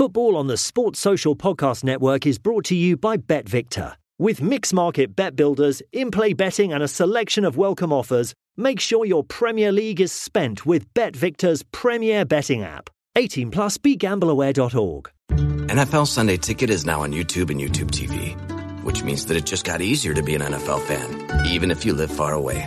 Football on the Sports Social Podcast Network is brought to you by BetVictor. With mixed market bet builders, in play betting, and a selection of welcome offers, make sure your Premier League is spent with BetVictor's premier betting app. 18 plus begambleaware.org. NFL Sunday Ticket is now on YouTube and YouTube TV, which means that it just got easier to be an NFL fan, even if you live far away.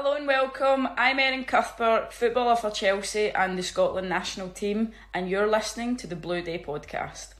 Hello and welcome. I'm Erin Cuthbert, footballer for Chelsea and the Scotland national team, and you're listening to the Blue Day podcast.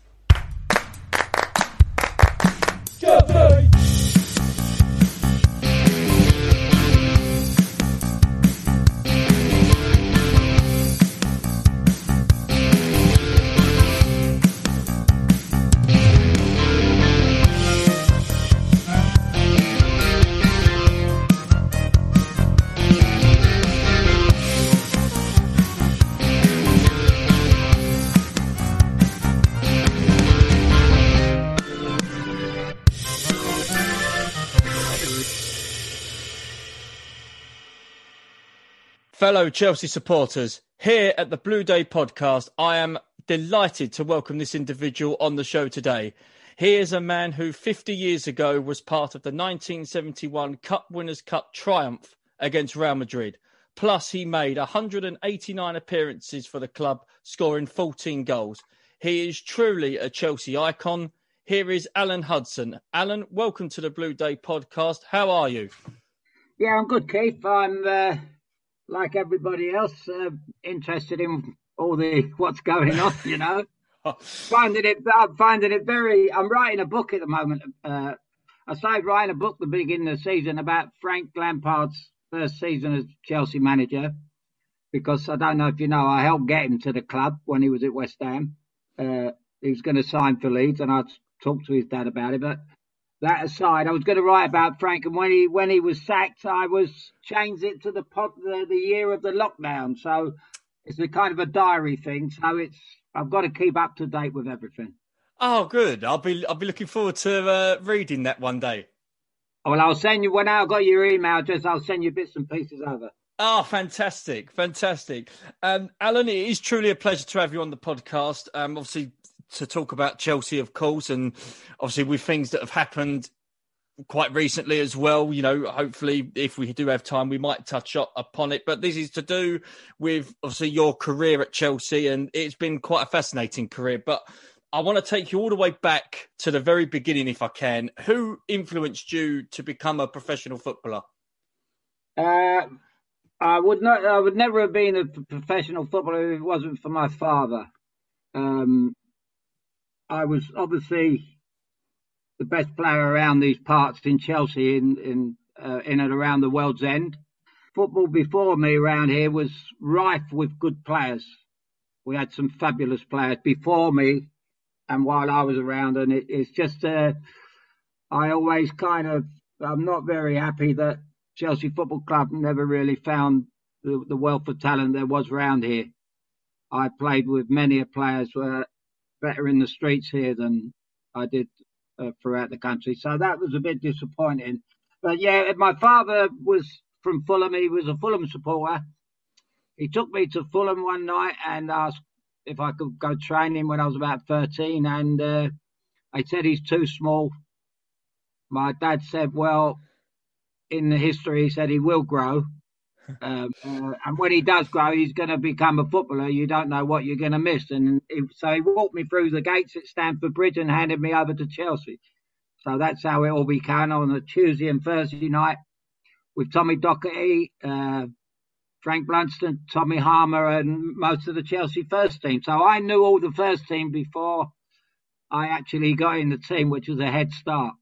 Fellow Chelsea supporters, here at the Blue Day podcast, I am delighted to welcome this individual on the show today. He is a man who 50 years ago was part of the 1971 Cup Winners' Cup triumph against Real Madrid. Plus, he made 189 appearances for the club, scoring 14 goals. He is truly a Chelsea icon. Here is Alan Hudson. Alan, welcome to the Blue Day podcast. How are you? Yeah, I'm good, Keith. I'm uh, like everybody else, uh, interested in all the what's going on. You know, finding it. I'm finding it very. I'm writing a book at the moment. Uh, I started writing a book the beginning of the season about Frank Lampard's first season as Chelsea manager, because I don't know if you know, I helped get him to the club when he was at West Ham. Uh, he was going to sign for Leeds, and I talked to his dad about it, but that aside, I was going to write about Frank, and when he when he was sacked, I was changed it to the pod, the, the year of the lockdown. So it's a kind of a diary thing. So it's I've got to keep up to date with everything. Oh, good. I'll be I'll be looking forward to uh, reading that one day. Well, I'll send you when I got your email address. I'll send you bits and pieces over. Oh, fantastic, fantastic. Um, Alan, it is truly a pleasure to have you on the podcast. Um, obviously, to talk about Chelsea, of course, and obviously with things that have happened quite recently as well. You know, hopefully, if we do have time, we might touch up upon it. But this is to do with obviously your career at Chelsea, and it's been quite a fascinating career. But I want to take you all the way back to the very beginning, if I can. Who influenced you to become a professional footballer? Uh, I would not. I would never have been a professional footballer if it wasn't for my father. Um, I was obviously the best player around these parts in Chelsea in in uh, in and around the world's end. Football before me around here was rife with good players. We had some fabulous players before me, and while I was around, and it, it's just uh, I always kind of I'm not very happy that Chelsea Football Club never really found the, the wealth of talent there was around here. I played with many players were better in the streets here than I did uh, throughout the country. So that was a bit disappointing. But yeah, my father was from Fulham. He was a Fulham supporter. He took me to Fulham one night and asked if I could go training when I was about 13. And uh, I said he's too small. My dad said, well, in the history, he said he will grow. Um, uh, and when he does grow, he's going to become a footballer. You don't know what you're going to miss. And he, so he walked me through the gates at Stamford Bridge and handed me over to Chelsea. So that's how it all began on a Tuesday and Thursday night with Tommy Docherty, uh, Frank Blunstone, Tommy Harmer, and most of the Chelsea first team. So I knew all the first team before I actually got in the team, which was a head start.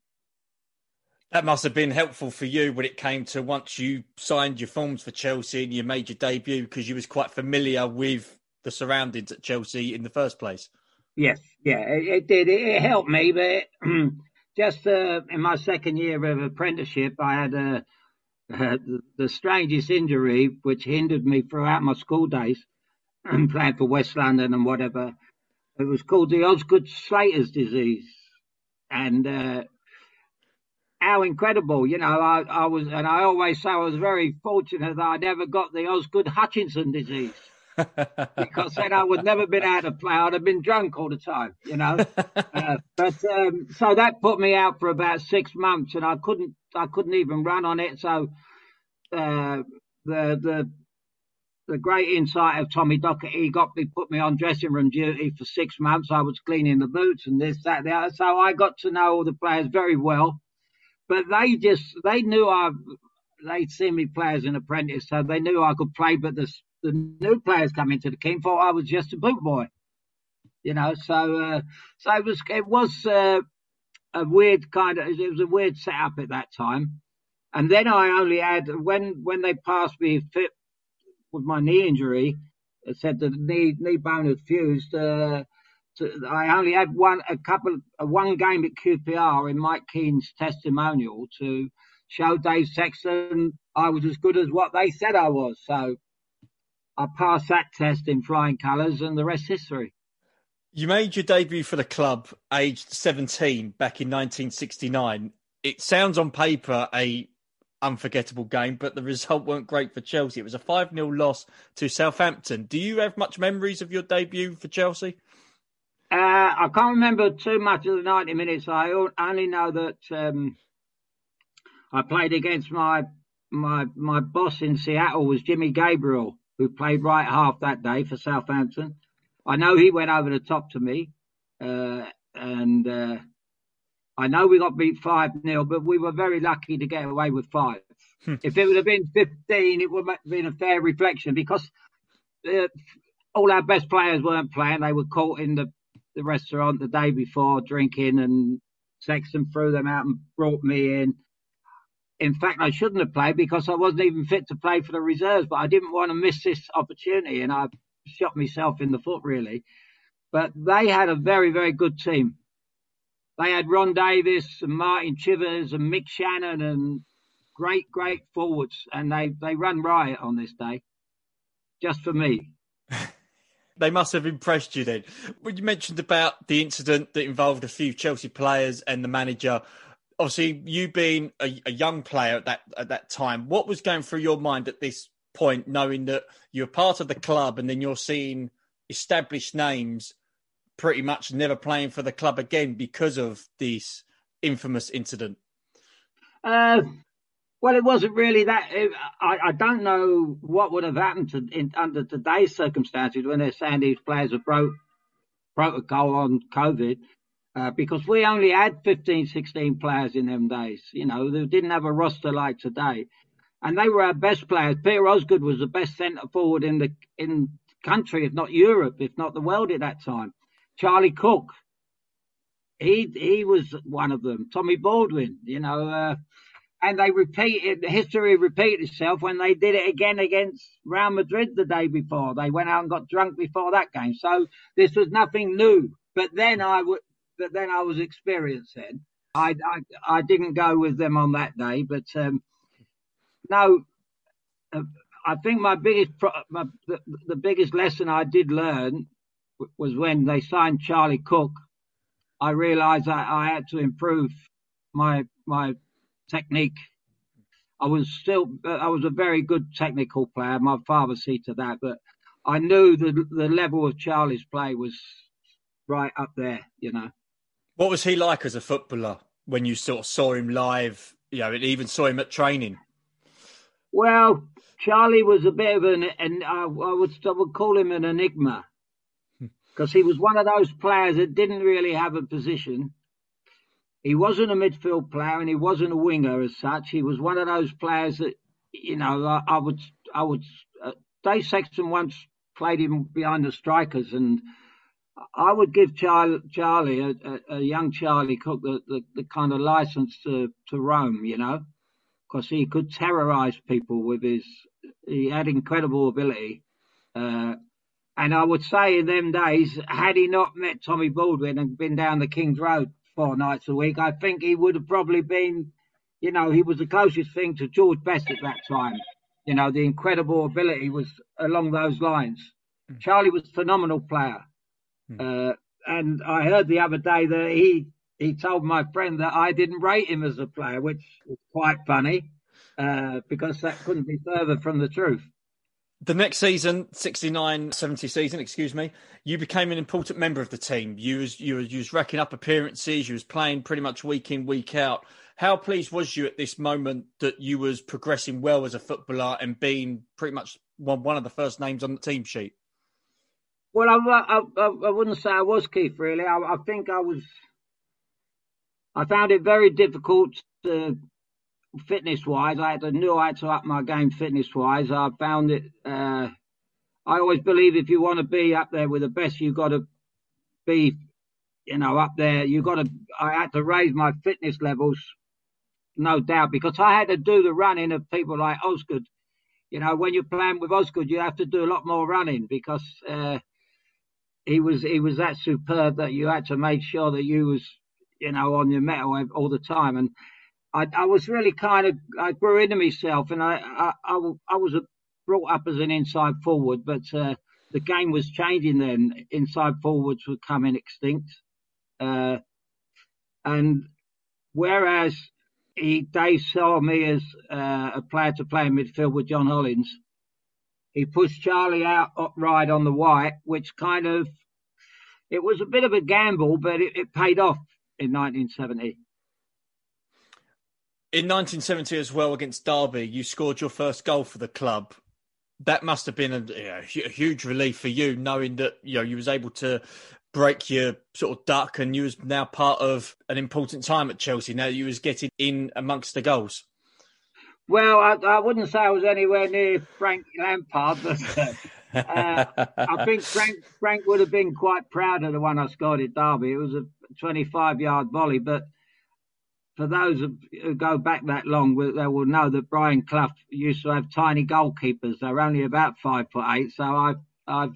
That must have been helpful for you when it came to once you signed your forms for Chelsea and you made your debut because you was quite familiar with the surroundings at Chelsea in the first place. Yes, yeah, it, it did. It, it, helped me, but just uh, in my second year of apprenticeship, I had a uh, the, the, strangest injury which hindered me throughout my school days, and playing for West London and whatever. It was called the Osgood Schlatter's disease, and uh, how incredible, you know. I, I was, and I always say I was very fortunate that I never got the Osgood Hutchinson disease. because then I would never been out of play. I'd have been drunk all the time, you know. uh, but um, so that put me out for about six months, and I couldn't, I couldn't even run on it. So uh, the the the great insight of Tommy Docherty got me put me on dressing room duty for six months. I was cleaning the boots and this, that, the other. So I got to know all the players very well. But they just they knew I they'd seen me play as an apprentice, so they knew I could play. But the the new players coming to the King thought I was just a boot boy, you know. So uh, so it was it was uh, a weird kind of it was a weird setup at that time. And then I only had when when they passed me fit with my knee injury, it said the knee knee bone had fused. Uh, I only had one a couple uh, one game at QPR in Mike Keen's testimonial to show Dave Sexton I was as good as what they said I was. So I passed that test in flying colours, and the rest history. You made your debut for the club aged 17 back in 1969. It sounds on paper a unforgettable game, but the result weren't great for Chelsea. It was a 5 0 loss to Southampton. Do you have much memories of your debut for Chelsea? Uh, I can't remember too much of the 90 minutes. I only know that um, I played against my my my boss in Seattle was Jimmy Gabriel, who played right half that day for Southampton. I know he went over the top to me, uh, and uh, I know we got beat 5 0, but we were very lucky to get away with five. Hmm. if it would have been 15, it would have been a fair reflection because uh, all our best players weren't playing. They were caught in the, the restaurant the day before drinking, and Sexton threw them out and brought me in. In fact, I shouldn't have played because I wasn't even fit to play for the reserves, but I didn't want to miss this opportunity, and I shot myself in the foot, really. But they had a very, very good team they had Ron Davies and Martin Chivers and Mick Channon and great, great forwards, and they they run riot on this day, just for me. They must have impressed you then. When you mentioned about the incident that involved a few Chelsea players and the manager, obviously you being a, a young player at that at that time, what was going through your mind at this point, knowing that you're part of the club and then you're seeing established names pretty much never playing for the club again because of this infamous incident? Uh, well, it wasn't really that. It, I, I, don't know what would have happened to, in, under today's circumstances when they're saying these players have broke protocol on COVID. Uh, because we only had 15, 16 players in them days. You know, they didn't have a roster like today. And they were our best players. Peter Osgood was the best centre forward in the in country, if not Europe, if not the world at that time. Charlie Cooke, He he was one of them. Tommy Baldwin, you know, uh, and they repeated history repeated itself when they did it again against Real Madrid the day before. They went out and got drunk before that game, so this was nothing new. But then I would, but then I was experiencing. I, I I didn't go with them on that day, but um, no, uh, I think my biggest my, the, the biggest lesson I did learn was when they signed Charlie Cooke. I realised that I had to improve my my technique. I was still uh, I was a very good technical player. My father see to that, but I knew the the level of Charlie's play was right up there. You know. What was he like as a footballer when you sort of saw him live? You know, and even saw him at training. Well, Charlie was a bit of an, and I, I would I would call him an enigma hmm. because he was one of those players that didn't really have a position. He wasn't a midfield player and he wasn't a winger as such. He was one of those players that, you know, I, I would, I would, uh, Dave Sexton once played him behind the strikers and I would give Charlie, Charlie a, a, young Charlie Cooke, the, the, the, kind of license to, to roam, you know, because he could terrorize people with his, he had incredible ability. Uh, and I would say in them days, had he not met Tommy Baldwin and been down the King's Road four nights a week, I think he would have probably been, you know, he was the closest thing to George Best at that time. You know, the incredible ability was along those lines. Mm. Charlie was a phenomenal player. Mm. Uh, and I heard the other day that he he told my friend that I didn't rate him as a player, which was quite funny uh, because that couldn't be further from the truth. The next season, 69 70 season, excuse me, you became an important member of the team. You was, you, was, you was racking up appearances, you was playing pretty much week in, week out. How pleased was you at this moment that you was progressing well as a footballer and being pretty much one, one of the first names on the team sheet? Well, I, I, I wouldn't say I was, Keith, really. I, I think I was, I found it very difficult to fitness wise, I had to knew I had to up my game fitness wise. I found it. Uh, I always believe if you want to be up there with the best, you've got to be, you know, up there. You got to. I had to raise my fitness levels, no doubt, because I had to do the running of people like Osgood. You know, when you're playing with Osgood, you have to do a lot more running because uh, he was he was that superb that you had to make sure that you was, you know, on your mettle all the time and I, I was really kind of I grew into myself, and I I, I, I was brought up as an inside forward, but uh, the game was changing then. Inside forwards were coming extinct, uh, and whereas he Dave saw me as uh, a player to play in midfield with John Hollins, he pushed Charlie out right on the white, which kind of it was a bit of a gamble, but it, it paid off in 1970. In 1970 as well against Derby, you scored your first goal for the club. That must have been a, you know, a huge relief for you, knowing that you know you was able to break your sort of duck, and you was now part of an important time at Chelsea. Now you was getting in amongst the goals. Well, I, I wouldn't say I was anywhere near Frank Lampard, but uh, I think Frank Frank would have been quite proud of the one I scored at Derby. It was a 25 yard volley, but for those who go back that long, they will know that Brian Clough used to have tiny goalkeepers. They're only about five foot eight, so I, I,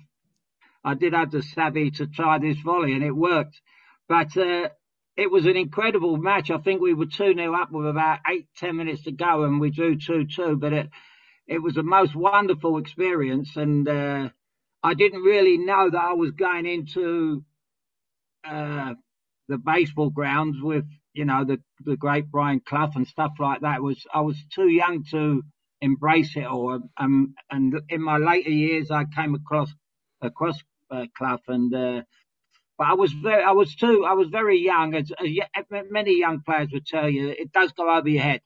I did have the savvy to try this volley, and it worked. But uh, it was an incredible match. I think we were two 0 up with about eight ten minutes to go, and we drew two two. But it, it was a most wonderful experience, and uh, I didn't really know that I was going into uh, the Baseball Grounds with you know, the the great Brian Clough and stuff like that was I was too young to embrace it all. Um, and in my later years, I came across across uh, Clough and. Uh, but I was very, I was too, I was very young. As, as many young players would tell you, it does go over your head.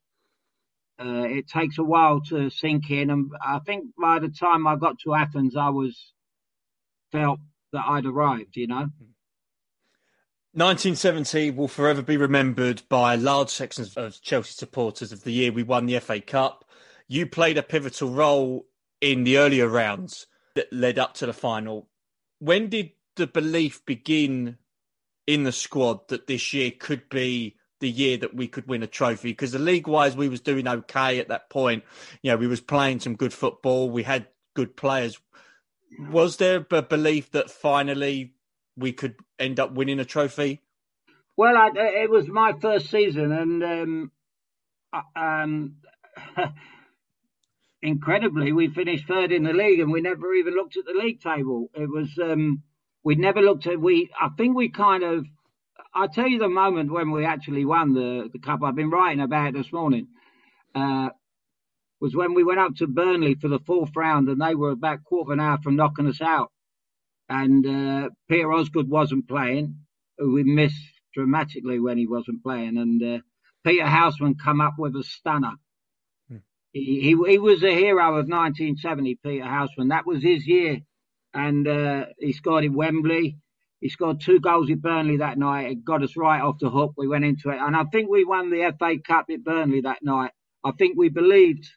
Uh, it takes a while to sink in, and I think by the time I got to Athens, I was felt that I'd arrived. You know. 1970 will forever be remembered by large sections of Chelsea supporters of the year we won the FA Cup. You played a pivotal role in the earlier rounds that led up to the final. When did the belief begin in the squad that this year could be the year that we could win a trophy? Because the league wise, we was doing okay at that point. You know, we was playing some good football. We had good players. Was there a belief that finally we could end up winning a trophy? Well, I, it was my first season, and um, um, incredibly, we finished third in the league, and we never even looked at the league table. It was um, we never looked at we. I think we kind of. I'll tell you the moment when we actually won the the cup. I've been writing about this morning. Uh, was when we went up to Burnley for the fourth round, and they were about quarter of an hour from knocking us out and uh, Peter Osgood wasn't playing. We missed dramatically when he wasn't playing, and uh, Peter Houseman come up with a stunner. Hmm. He, he, he was a hero of 1970, Peter Houseman. That was his year, and uh, he scored in Wembley. He scored two goals at Burnley that night. It got us right off the hook. We went into it, and I think we won the FA Cup at Burnley that night. I think we believed,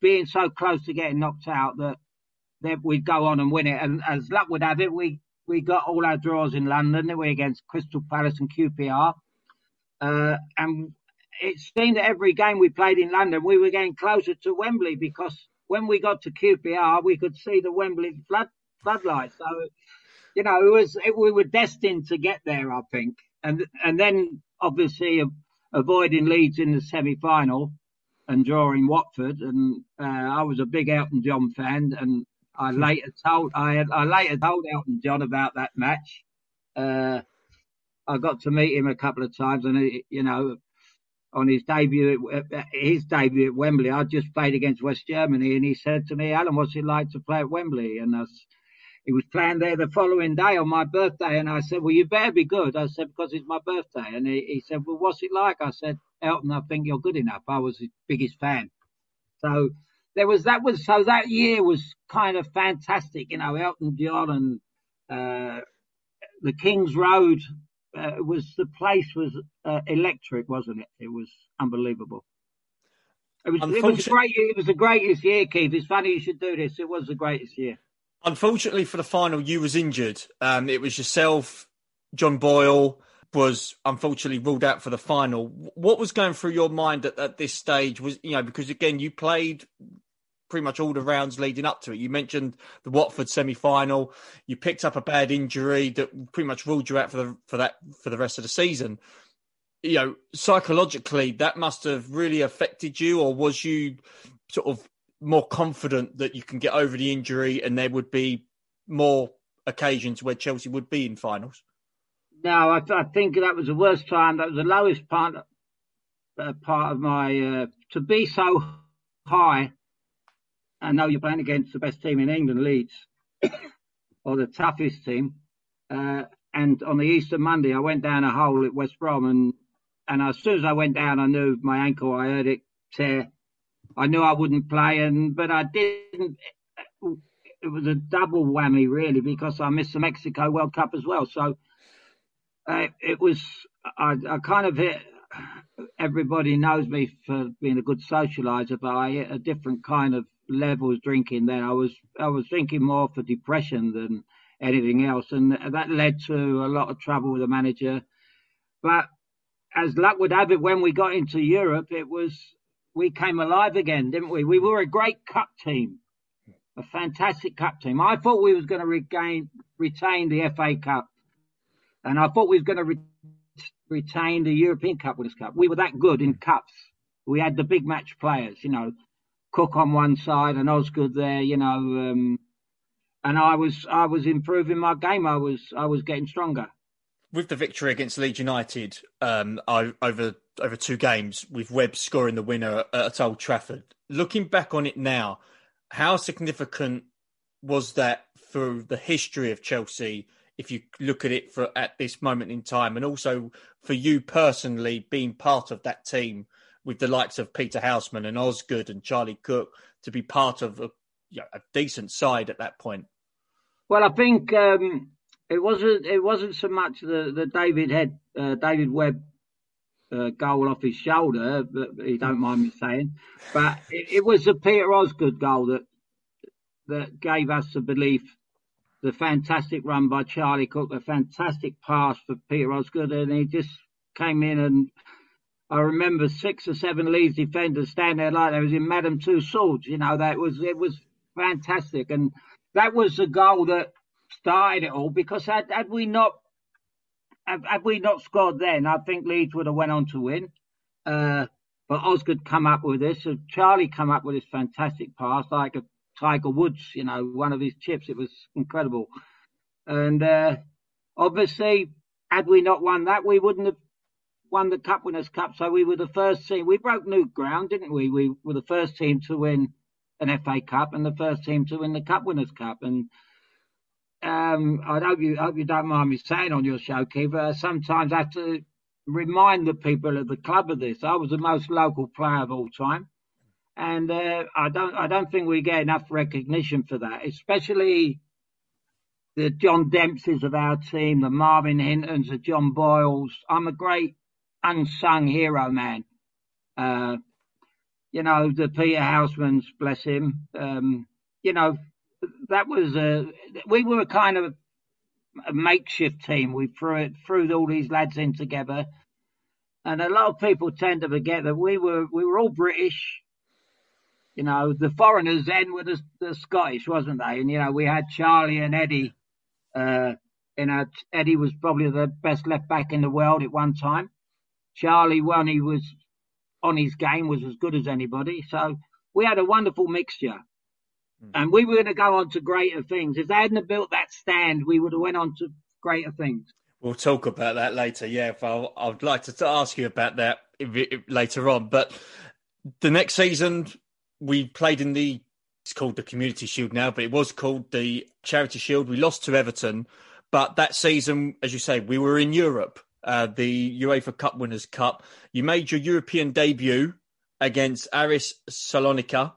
being so close to getting knocked out, that that we'd go on and win it. And as luck would have it, we, we got all our draws in London, we, against Crystal Palace and QPR. Uh, and it seemed that every game we played in London, we were getting closer to Wembley because when we got to QPR, we could see the Wembley flood floodlights. So, you know, it was it, we were destined to get there, I think. And and then obviously avoiding Leeds in the semi-final and drawing Watford. And uh, I was a big Elton John fan, and I later told I, had, I later told Elton John about that match. Uh, I got to meet him a couple of times, and he, you know, on his debut, at, his debut at Wembley, I just played against West Germany, and he said to me, "Alan, what's it like to play at Wembley?" And I he was playing there the following day on my birthday, and I said, "Well, you better be good." I said because it's my birthday, and he, he said, "Well, what's it like?" I said, "Elton, I think you're good enough." I was his biggest fan, so there was that was so that year was kind of fantastic, you know, Elton John and uh, the King's Road uh, was the place was uh, electric, wasn't it? It was unbelievable. It was, it was great. It was the greatest year, Keith. It's funny you should do this. It was the greatest year. Unfortunately for the final, you was injured. Um, it was yourself, John Boyle was unfortunately ruled out for the final. What was going through your mind at, at this stage? Was you know because again you played pretty much all the rounds leading up to it. You mentioned the Watford semi-final. You picked up a bad injury that pretty much ruled you out for the for that for the rest of the season. You know, psychologically, that must have really affected you, or was you sort of more confident that you can get over the injury and there would be more occasions where Chelsea would be in finals? No, I, I think that was the worst time. That was the lowest part uh, part of my uh, to be so high I now you're playing against the best team in England, Leeds, or the toughest team. Uh, and on the Easter Monday, I went down a hole at West Brom, and and as soon as I went down, I knew my ankle. I heard it tear. I knew I wouldn't play, and but I didn't. It was a double whammy, really, because I missed the Mexico World Cup as well. So uh, it was. I, I kind of hit. Everybody knows me for being a good socializer, but I hit a different kind of levels drinking then. I was I was drinking more for depression than anything else, and that led to a lot of trouble with the manager. But as luck would have it, when we got into Europe, it was we came alive again, didn't we? We were a great cup team, a fantastic cup team. I thought we was going to regain retain the FA Cup, and I thought we was going to re- retain the European Cup Winners' Cup. We were that good in cups. We had the big match players, you know. Cooke on one side and Osgood there, you know, um, and I was I was improving my game. I was I was getting stronger. With the victory against Leeds United um, over over two games, with Webb scoring the winner at Old Trafford. Looking back on it now, how significant was that for the history of Chelsea? If you look at it for at this moment in time, and also for you personally being part of that team with the likes of Peter Houseman and Osgood and Charlie Cooke to be part of a, you know, a decent side at that point? Well, I think um, it wasn't it wasn't so much the the David Head uh, David Webb uh, goal off his shoulder, but he don't mind me saying, but it, it was the Peter Osgood goal that that gave us the belief. The fantastic run by Charlie Cooke, the fantastic pass for Peter Osgood, and he just came in and I remember six or seven Leeds defenders standing there like they was in Madame Tussauds. You know, that was it was fantastic, and that was the goal that started it all. Because had, had we not had, had, we not scored then, I think Leeds would have went on to win. Uh, but Osgood come up with this, and Charlie come up with this fantastic pass, like a Tiger Woods, you know, one of his chips. It was incredible, and uh, obviously, had we not won that, we wouldn't have won the Cup Winners' Cup, so we were the first team. We broke new ground, didn't we? We were the first team to win an FA Cup and the first team to win the Cup Winners' Cup. And um, I hope you hope you don't mind me saying on your show, Keith. Uh, sometimes I have to remind the people of the club of this. I was the most local player of all time, and uh, I don't I don't think we get enough recognition for that, especially the John Dempseys of our team, the Marvin Hintons, the John Boyles. I'm a great unsung hero man. Uh, you know, the Peter Housemans, bless him. Um, you know, that was a, we were a kind of a makeshift team. We threw it, threw all these lads in together. And a lot of people tend to forget that we were, we were all British. You know, the foreigners then were the, the Scottish, wasn't they? And, you know, we had Charlie and Eddie, uh, you know, Eddie was probably the best left back in the world at one time. Charlie, when he was on his game, was as good as anybody. So we had a wonderful mixture. Mm. And we were going to go on to greater things. If they hadn't built that stand, we would have went on to greater things. We'll talk about that later. Yeah, I'll, I'd like to ask you about that if, if, later on. But the next season, we played in the it's called the Community Shield now, but it was called the Charity Shield. We lost to Everton, but that season, as you say, we were in Europe, uh, the UEFA Cup Winners' Cup. You made your European debut against Aris Salonika.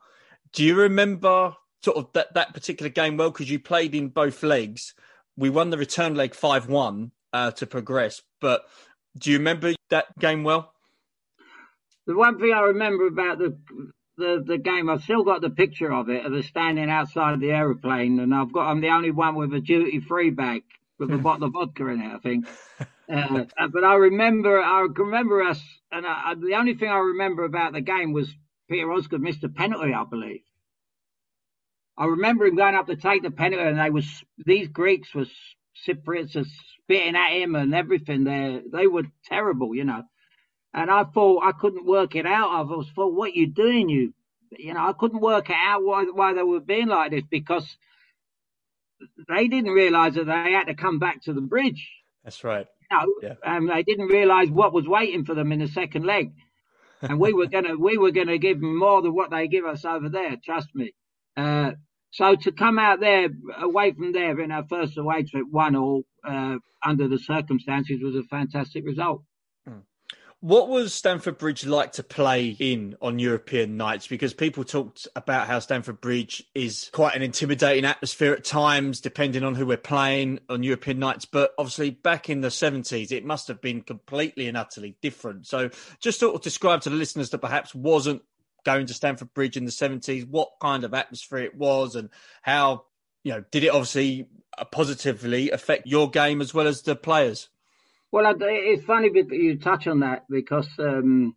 Do you remember sort of that, that particular game well? Because you played in both legs. We won the return leg 5 1 uh, to progress, but do you remember that game well? The one thing I remember about the the, the game. I've still got the picture of it of us standing outside of the aeroplane, and I've got I'm the only one with a duty free bag with a bottle of vodka in it, I think. Uh, but I remember I remember us, and I, the only thing I remember about the game was Peter Osgood missed a penalty, I believe. I remember him going up to take the penalty, and they was these Greeks was Cypriots are spitting at him and everything. They they were terrible, you know. And I thought I couldn't work it out. I was thought, what are you doing, you? You know, I couldn't work it out why why they were being like this because they didn't realise that they had to come back to the bridge. That's right. You know, yeah. and they didn't realise what was waiting for them in the second leg. And we were gonna we were gonna give them more than what they give us over there. Trust me. Uh, so to come out there away from there in our first away trip, one all uh, under the circumstances was a fantastic result. What was Stamford Bridge like to play in on European nights? Because people talked about how Stamford Bridge is quite an intimidating atmosphere at times, depending on who we're playing on European nights. But obviously, back in the 70s, it must have been completely and utterly different. So, just sort of describe to the listeners that perhaps wasn't going to Stamford Bridge in the 70s, what kind of atmosphere it was, and how, you know, did it obviously positively affect your game as well as the players? Well, it's funny that you touch on that because um,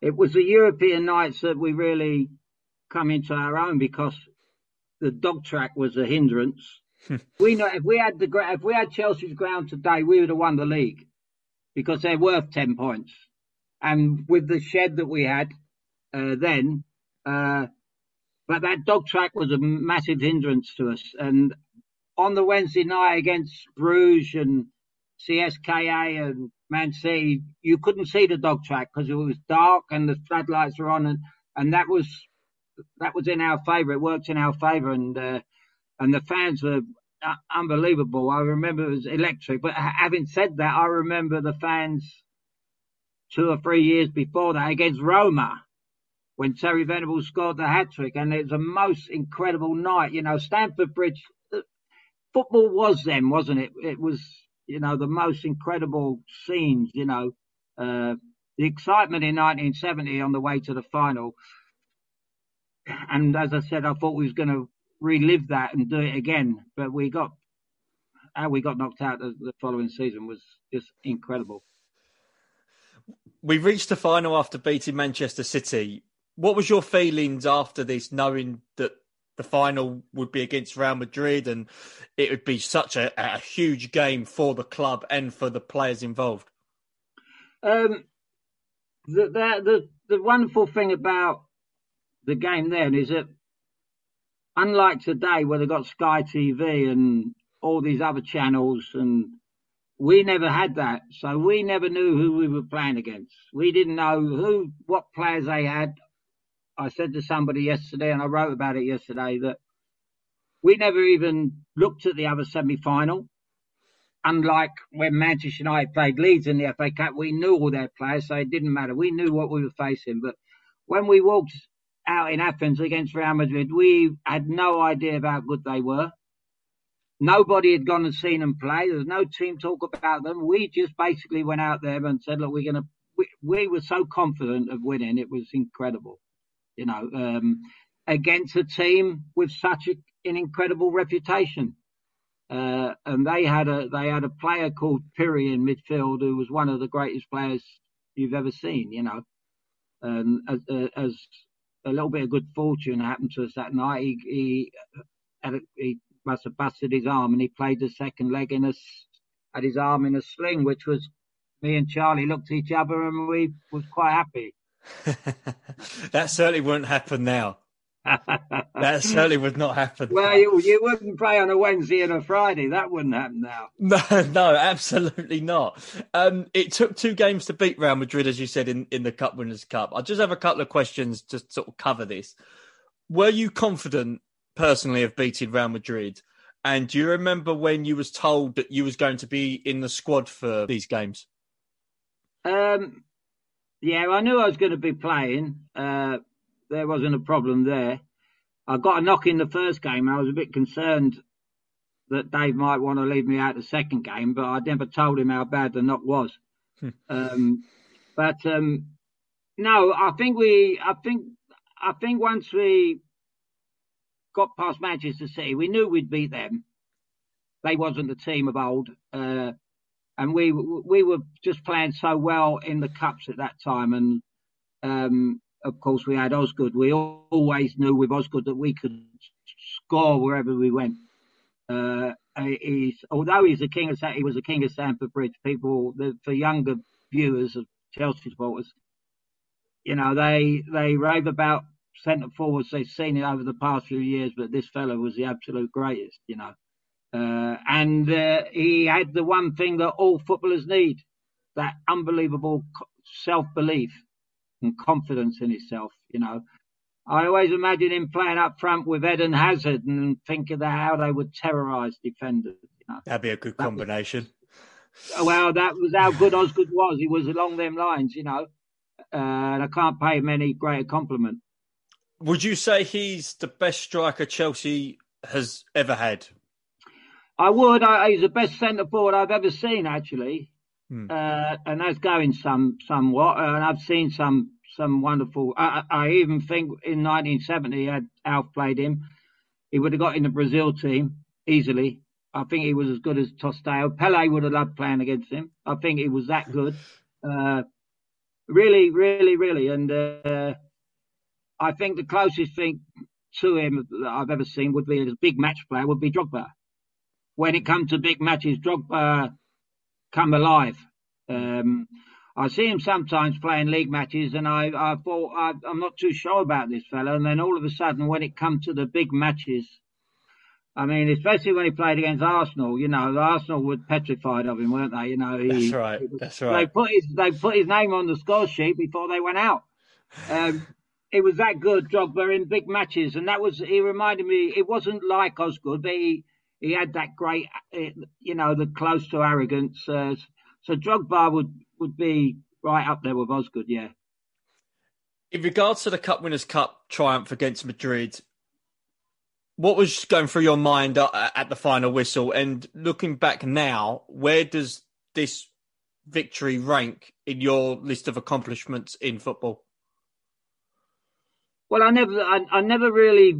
it was the European nights that we really come into our own because the dog track was a hindrance. we know if we had the if we had Chelsea's ground today, we would have won the league because they're worth ten points. And with the shed that we had uh, then, uh, but that dog track was a massive hindrance to us. And on the Wednesday night against Bruges and CSKA and Man City, you couldn't see the dog track because it was dark and the floodlights were on, and, and that was that was in our favour. It worked in our favour, and uh, and the fans were unbelievable. I remember it was electric. But having said that, I remember the fans two or three years before that against Roma when Terry Venables scored the hat trick, and it was a most incredible night. You know, Stamford Bridge. Uh, football was then, wasn't it? It was you know, the most incredible scenes, you know, uh, the excitement in 1970 on the way to the final. And as I said, I thought we was going to relive that and do it again, but we got how we got knocked out the, the following season was just incredible. We reached the final after beating Manchester City. What was your feelings after this, knowing that the final would be against Real Madrid, and it would be such a, a huge game for the club and for the players involved. Um, the, the, the the wonderful thing about the game then is that unlike today where they've got Sky TV and all these other channels and we never had that. So we never knew who we were playing against. We didn't know who, what players they had I said to somebody yesterday, and I wrote about it yesterday, that we never even looked at the other semi final. Unlike when Manchester United played Leeds in the FA Cup, we knew all their players, so it didn't matter. We knew what we were facing. But when we walked out in Athens against Real Madrid, we had no idea about how good they were. Nobody had gone and seen them play. There was no team talk about them. We just basically went out there and said, look, we're going to, we, we were so confident of winning. It was incredible you know, um, against a team with such a, an incredible reputation. Uh, and they had a they had a player called Pirri in midfield who was one of the greatest players you've ever seen. You know, and as, uh, as a little bit of good fortune happened to us that night, he he, a, he must have busted his arm and he played the second leg in a had his arm in a sling, which was me and Charlie looked at each other and we was quite happy. that certainly wouldn't happen now. that certainly would not happen. Well, you, you wouldn't play on a Wednesday and a Friday. That wouldn't happen now. No, no, absolutely not. Um, it took two games to beat Real Madrid, as you said in, in the Cup Winners' Cup. I just have a couple of questions to sort of cover this. Were you confident personally of beating Real Madrid? And do you remember when you was told that you was going to be in the squad for these games? Um, yeah, I knew I was going to be playing. Uh, there wasn't a problem there. I got a knock in the first game. I was a bit concerned that Dave might want to leave me out the second game, but I never told him how bad the knock was. Hmm. um, but um, no, I think we, I think, I think once we got past Manchester City, we knew we'd beat them. They wasn't the team of old, uh, and we we were just playing so well in the cups at that time, and um, of course, we had Osgood. We always knew with Osgood that we could score wherever we went. Uh, he's, although he's a king of he was a king of Stamford Bridge. People, the, for younger viewers of Chelsea supporters, you know, they they rave about centre forwards. They've seen it over the past few years, but this fellow was the absolute greatest. You know, uh, and uh, he had the one thing that all footballers need: that unbelievable self belief and confidence in himself. You know, I always imagine him playing up front with Eden Hazard and think of how they would terrorise defenders. You know? That'd be a good combination. Was, well, that was how good Osgood was. He was along them lines, you know. Uh, and I can't pay him any greater compliment. Would you say he's the best striker Chelsea has ever had? I would. I, he's the best centre forward I've ever seen, actually. Hmm. Uh, and that's going some somewhat. And I've seen some some wonderful. I, I even think in 1970, had Alf played him, he would have got in the Brazil team easily. I think he was as good as Tostão. Pele would have loved playing against him. I think he was that good. Uh, really, really, really. And uh, I think the closest thing to him that I've ever seen would be as a big match player would be Drogba. When it comes to big matches, Drogba come alive. Um, I see him sometimes playing league matches, and I, I thought I, am not too sure about this fella. And then all of a sudden, when it comes to the big matches, I mean, especially when he played against Arsenal, you know, Arsenal were petrified of him, weren't they? You know, he, that's right. That's right. They put his they put his name on the score sheet before they went out. Um, it was that good, Drogba, in big matches, and that was he reminded me. It wasn't like Osgood, but he he had that great, eh, you know, the close to arrogance. Uh, so Drogba would, would be right up there with Osgood, yeah. In regards to the Cup Winners' Cup triumph against Madrid, what was going through your mind at the final whistle? And looking back now, where does this victory rank in your list of accomplishments in football? Well, I never, I, I never really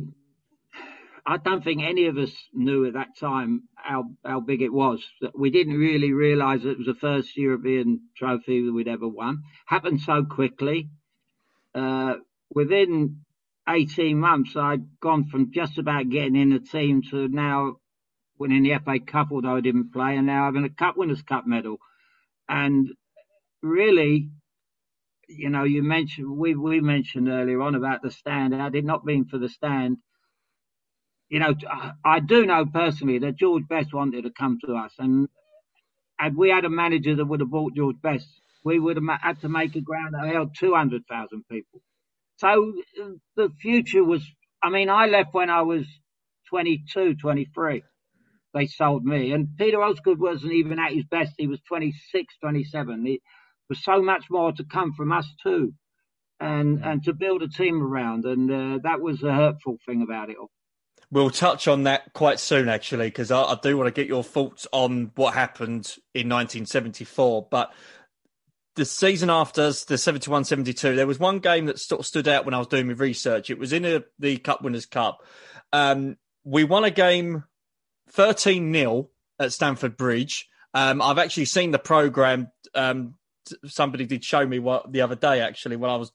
I don't think any of us knew at that time how how big it was. We didn't really realise it was the first European trophy that we'd ever won. Happened so quickly. Uh, within 18 months, I'd gone from just about getting in the team to now winning the FA Cup, although I didn't play, and now having a Cup Winners' Cup medal. And really, you know, you mentioned we we mentioned earlier on about the stand. Had it not been for the stand, you know, I do know personally that George Best wanted to come to us, and had we had a manager that would have bought George Best, we would have had to make a ground that held 200,000 people. So the future was, I mean, I left when I was 22, 23. They sold me. And Peter Osgood wasn't even at his best. He was 26, 27. There was so much more to come from us too. And, and to build a team around. And uh, that was the hurtful thing about it all. We'll touch on that quite soon, actually, because I, I, do want to get your thoughts on what happened in 1974. But the season after the 71 72, there was one game that sort of stood out when I was doing my research. It was in a, the Cup Winners' Cup. Um, we won a game 13 0 at Stamford Bridge. Um, I've actually seen the programme. Um, somebody did show me what the other day, actually, when I was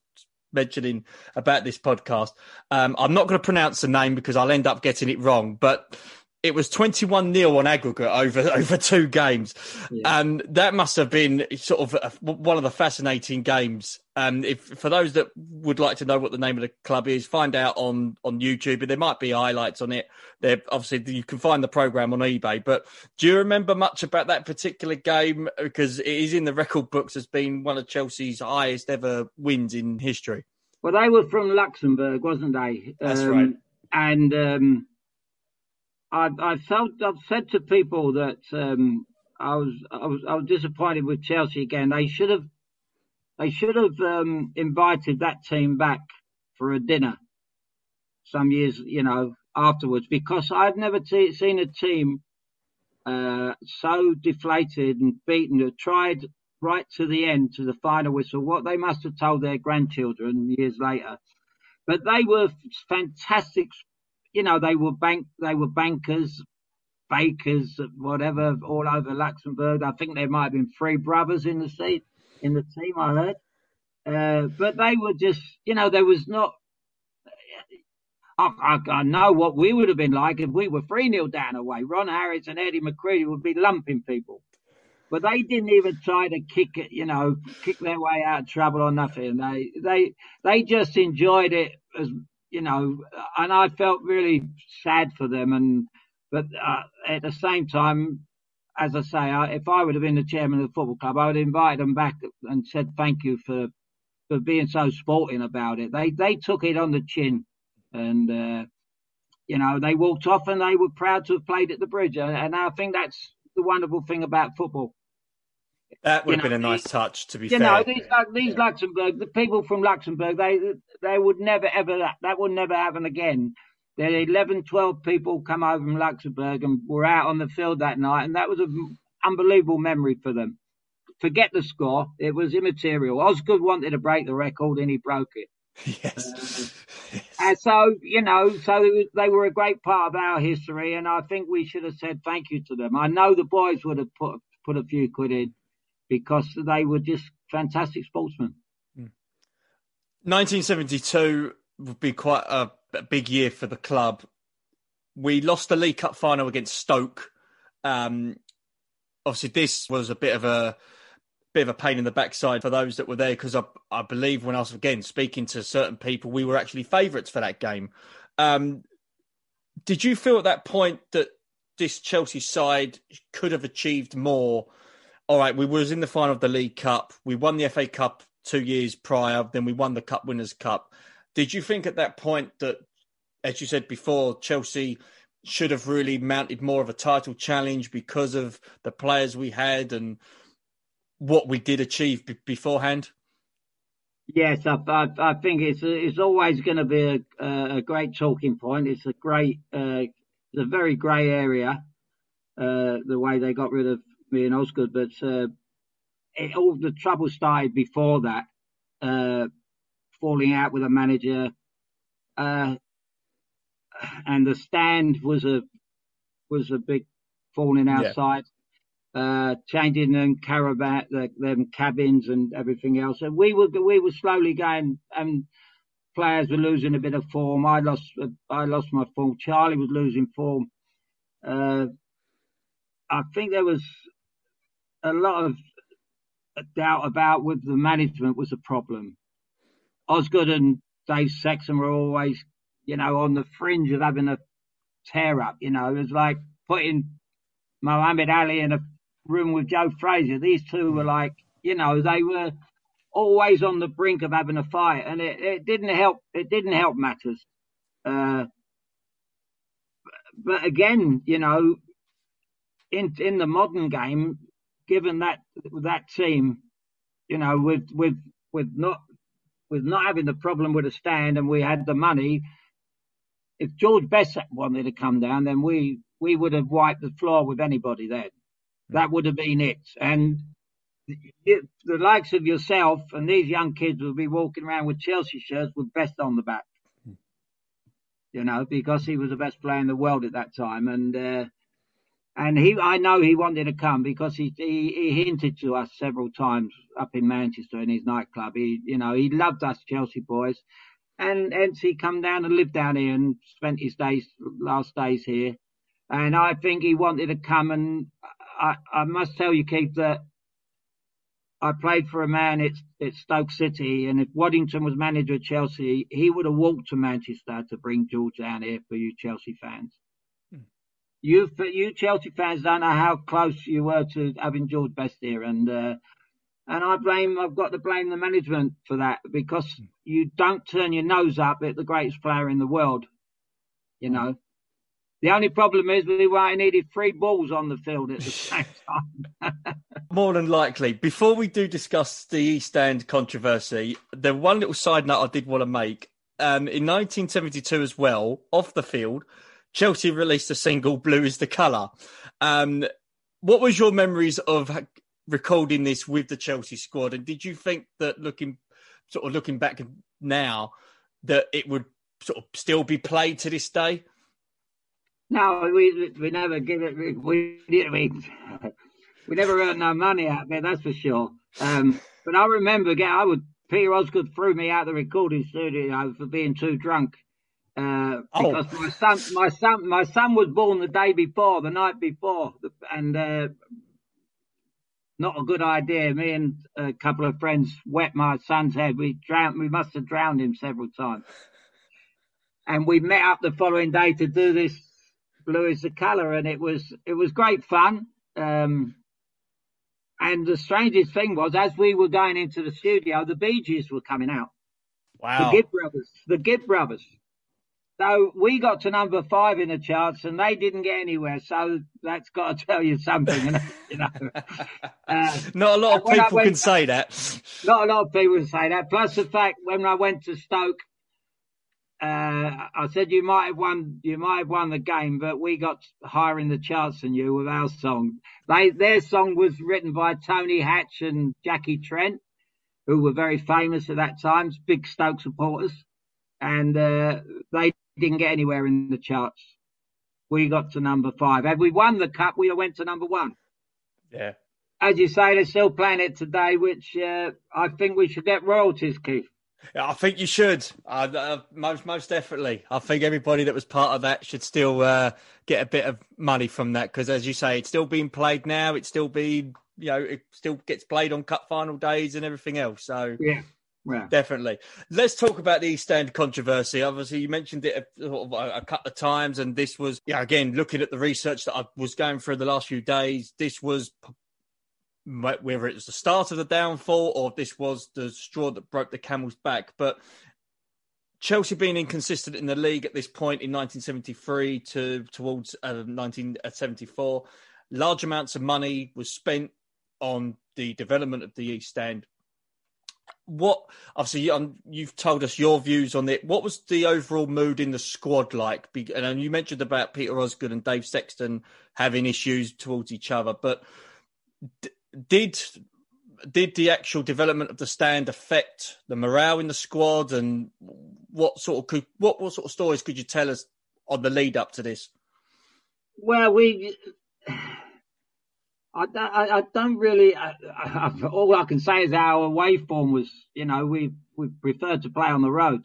mentioning about this podcast. Um, I'm not going to pronounce the name because I'll end up getting it wrong, but it was 21 nil on aggregate over over two games. Yeah. And that must have been sort of a, one of the fascinating games. And if for those that would like to know what the name of the club is, find out on, on YouTube. There might be highlights on it. There, obviously, you can find the program on eBay. But do you remember much about that particular game? Because it is in the record books as being one of Chelsea's highest ever wins in history. Well, they were from Luxembourg, wasn't they? That's um, right. And um, I've, I've felt I've said to people that um, I was I was I was disappointed with Chelsea again. They should have they should have um, invited that team back for a dinner some years you know afterwards because I've never t- seen a team uh, so deflated and beaten who tried right to the end to the final whistle what they must have told their grandchildren years later but they were fantastic you know, they were bank, they were bankers, bakers, whatever, all over Luxembourg. I think there might have been three brothers in the seat in the team. I heard, uh, but they were just, you know, there was not. I, I, I, know what we would have been like if we were 3 nil down away. Ron Harris and Eddie McCreadie would be lumping people. But they didn't even try to kick it, you know, kick their way out of trouble or nothing. They they they just enjoyed it as you know, and I felt really sad for them. And but uh, at the same time, as I say, I, if I would have been the chairman of the football club, I would have invited them back and said thank you for for being so sporting about it. They they took it on the chin, and uh, you know they walked off and they were proud to have played at the bridge. And I think that's the wonderful thing about football. That would you have know, been a nice touch, to be you fair. know, these, these yeah. Luxembourg, the people from Luxembourg, they they would never ever that that would never happen again. There 11, 12 people come over from Luxembourg and were out on the field that night, and that was an unbelievable memory for them. Forget the score; it was immaterial. Osgood wanted to break the record, and he broke it. Yes. Uh, and so, you know, so they were a great part of our history, and I think we should have said thank you to them. I know the boys would have put put a few quid in because they were just fantastic sportsmen. 1972 would be quite a, a big year for the club. We lost the League Cup final against Stoke. Um, obviously, this was a bit of a bit of a pain in the backside for those that were there because I, I believe when I was again speaking to certain people, we were actually favourites for that game. Um, did you feel at that point that this Chelsea side could have achieved more all right, we was in the final of the League Cup. We won the FA Cup two years prior. Then we won the Cup Winners' Cup. Did you think at that point that, as you said before, Chelsea should have really mounted more of a title challenge because of the players we had and what we did achieve b- beforehand? Yes, I, I, I, think it's it's always going to be a, a, great talking point. It's a great, uh, it's a very grey area. Uh, the way they got rid of me and Osgood, but uh, it, all the trouble started before that. Uh, falling out with a manager, uh, and the stand was a was a big falling outside. Yeah. Uh, changing them caravan, the, them cabins and everything else. And we were we were slowly going, and players were losing a bit of form. I lost I lost my form. Charlie was losing form. Uh, I think there was a lot of doubt about with the management was a problem. Osgood and Dave Sexton were always, you know, on the fringe of having a tear up. You know, it was like putting Muhammad Ali in a room with Joe Frazier. These two were like, you know, they were always on the brink of having a fight, and it, it didn't help. It didn't help matters. Uh, but again, you know, in in the modern game, given that that team, you know, with with with not with not having the problem with a stand, and we had the money. If George Best wanted to come down, then we we would have wiped the floor with anybody then. That would have been it. And the, the likes of yourself and these young kids would be walking around with Chelsea shirts with Best on the back. You know, because he was the best player in the world at that time, and uh, and he, I know he wanted to come because he, he, he hinted to us several times up in Manchester in his nightclub. He, you know, he loved us Chelsea boys, and hence he come down and lived down here and spent his days, last days here. and I think he wanted to come. And I, I must tell you, Keith, that I played for a man at, at Stoke City, and if Waddington was manager at Chelsea, he would have walked to Manchester to bring George down here for you Chelsea fans. You, you Chelsea fans don't know how close you were to having George Best here, and uh, and I blame I've got to blame the management for that because you don't turn your nose up at the greatest player in the world. You hmm. know, the only problem is we only needed three balls on the field at the same time. More than likely. Before we do discuss the East End controversy, the one little side note I did want to make. Um, in 1972 as well, off the field, Chelsea released a single "Blue Is the Colour. Um, what was your memories of recording this with the Chelsea squad? And did you think that looking, sort of looking back now, that it would sort of still be played to this day? No, we we never give it. We we, we never earned no money out there. That's for sure. Um, but I remember, again, I would Peter Osgood threw me out of the recording studio for being too drunk. Uh, oh. because oh. my son, my son, my son was born the day before, the night before, and uh, not a good idea. Me and a couple of friends wet my son's head. We drowned. We must have drowned him several times. And we met up the following day to do this blue is the colour, and it was it was great fun. Um, and the strangest thing was, as we were going into the studio, the Bee Gees were coming out. Wow. The Gibb brothers. The Gibb brothers. So we got to number five in the charts, and they didn't get anywhere. So that's got to tell you something, you know. Uh, not a lot of people went, can say that. Not a lot of people can say that. Plus the fact when I went to Stoke, uh, I said you might have won, you might have won the game, but we got higher in the charts than you with our song. They, their song was written by Tony Hatch and Jackie Trent, who were very famous at that time, big Stoke supporters, and uh, they didn't get anywhere in the charts. We got to number five. Had we won the cup, we went to number one. Yeah. As you say, they're still playing it today, which uh, I think we should get royalties, Keith. Yeah, I think you should. Uh, uh, most most definitely. I think everybody that was part of that should still uh, get a bit of money from that because, as you say, it's still being played now. It's still being, you know, it still gets played on cup final days and everything else. So yeah. Yeah. Definitely. Let's talk about the East End controversy. Obviously, you mentioned it a, a, couple of times, and this was, yeah, again, looking at the research that I was going through the last few days, this was whether it was the start of the downfall or this was the straw that broke the camel's back. But Chelsea being inconsistent in the league at this point in 1973 to towards uh, 1974, large amounts of money was spent on the development of the East End. What obviously um, you've told us your views on it. What was the overall mood in the squad like? And you mentioned about Peter Osgood and Dave Sexton having issues towards each other, but did did the actual development of the stand affect the morale in the squad and what sort of could, what what sort of stories could you tell us on the lead up to this well we I, I, I don't really I, I, all I can say is our away form was you know we we preferred to play on the road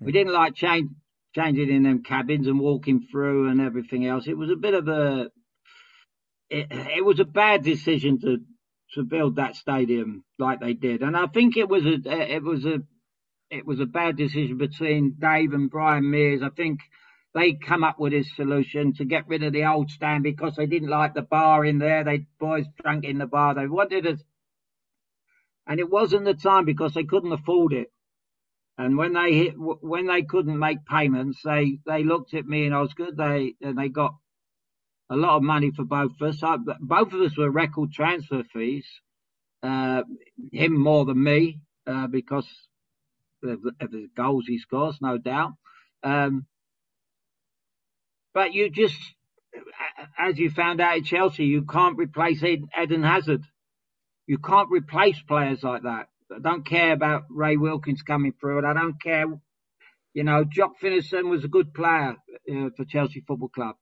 we didn't like change changing in them cabins and walking through and everything else it was a bit of a it, it was a bad decision to to build that stadium like they did. And I think it was a it was a it was a bad decision between Dave and Brian Mears. I think they come up with this solution to get rid of the old stand because they didn't like the bar in there. They boys drank in the bar. They wanted it, and it wasn't the time because they couldn't afford it. And when they hit, when they couldn't make payments, they they looked at me and Osgood. They and they got a lot of money for both of us. I, both of us were record transfer fees. Uh, him more than me uh, because of, of, the goals he scores, no doubt. Um, but you just, as you found out at Chelsea, you can't replace Eden Hazard. You can't replace players like that. I don't care about Ray Wilkins coming through, and I don't care. You know, Jock Finnieston was a good player uh, for Chelsea Football Club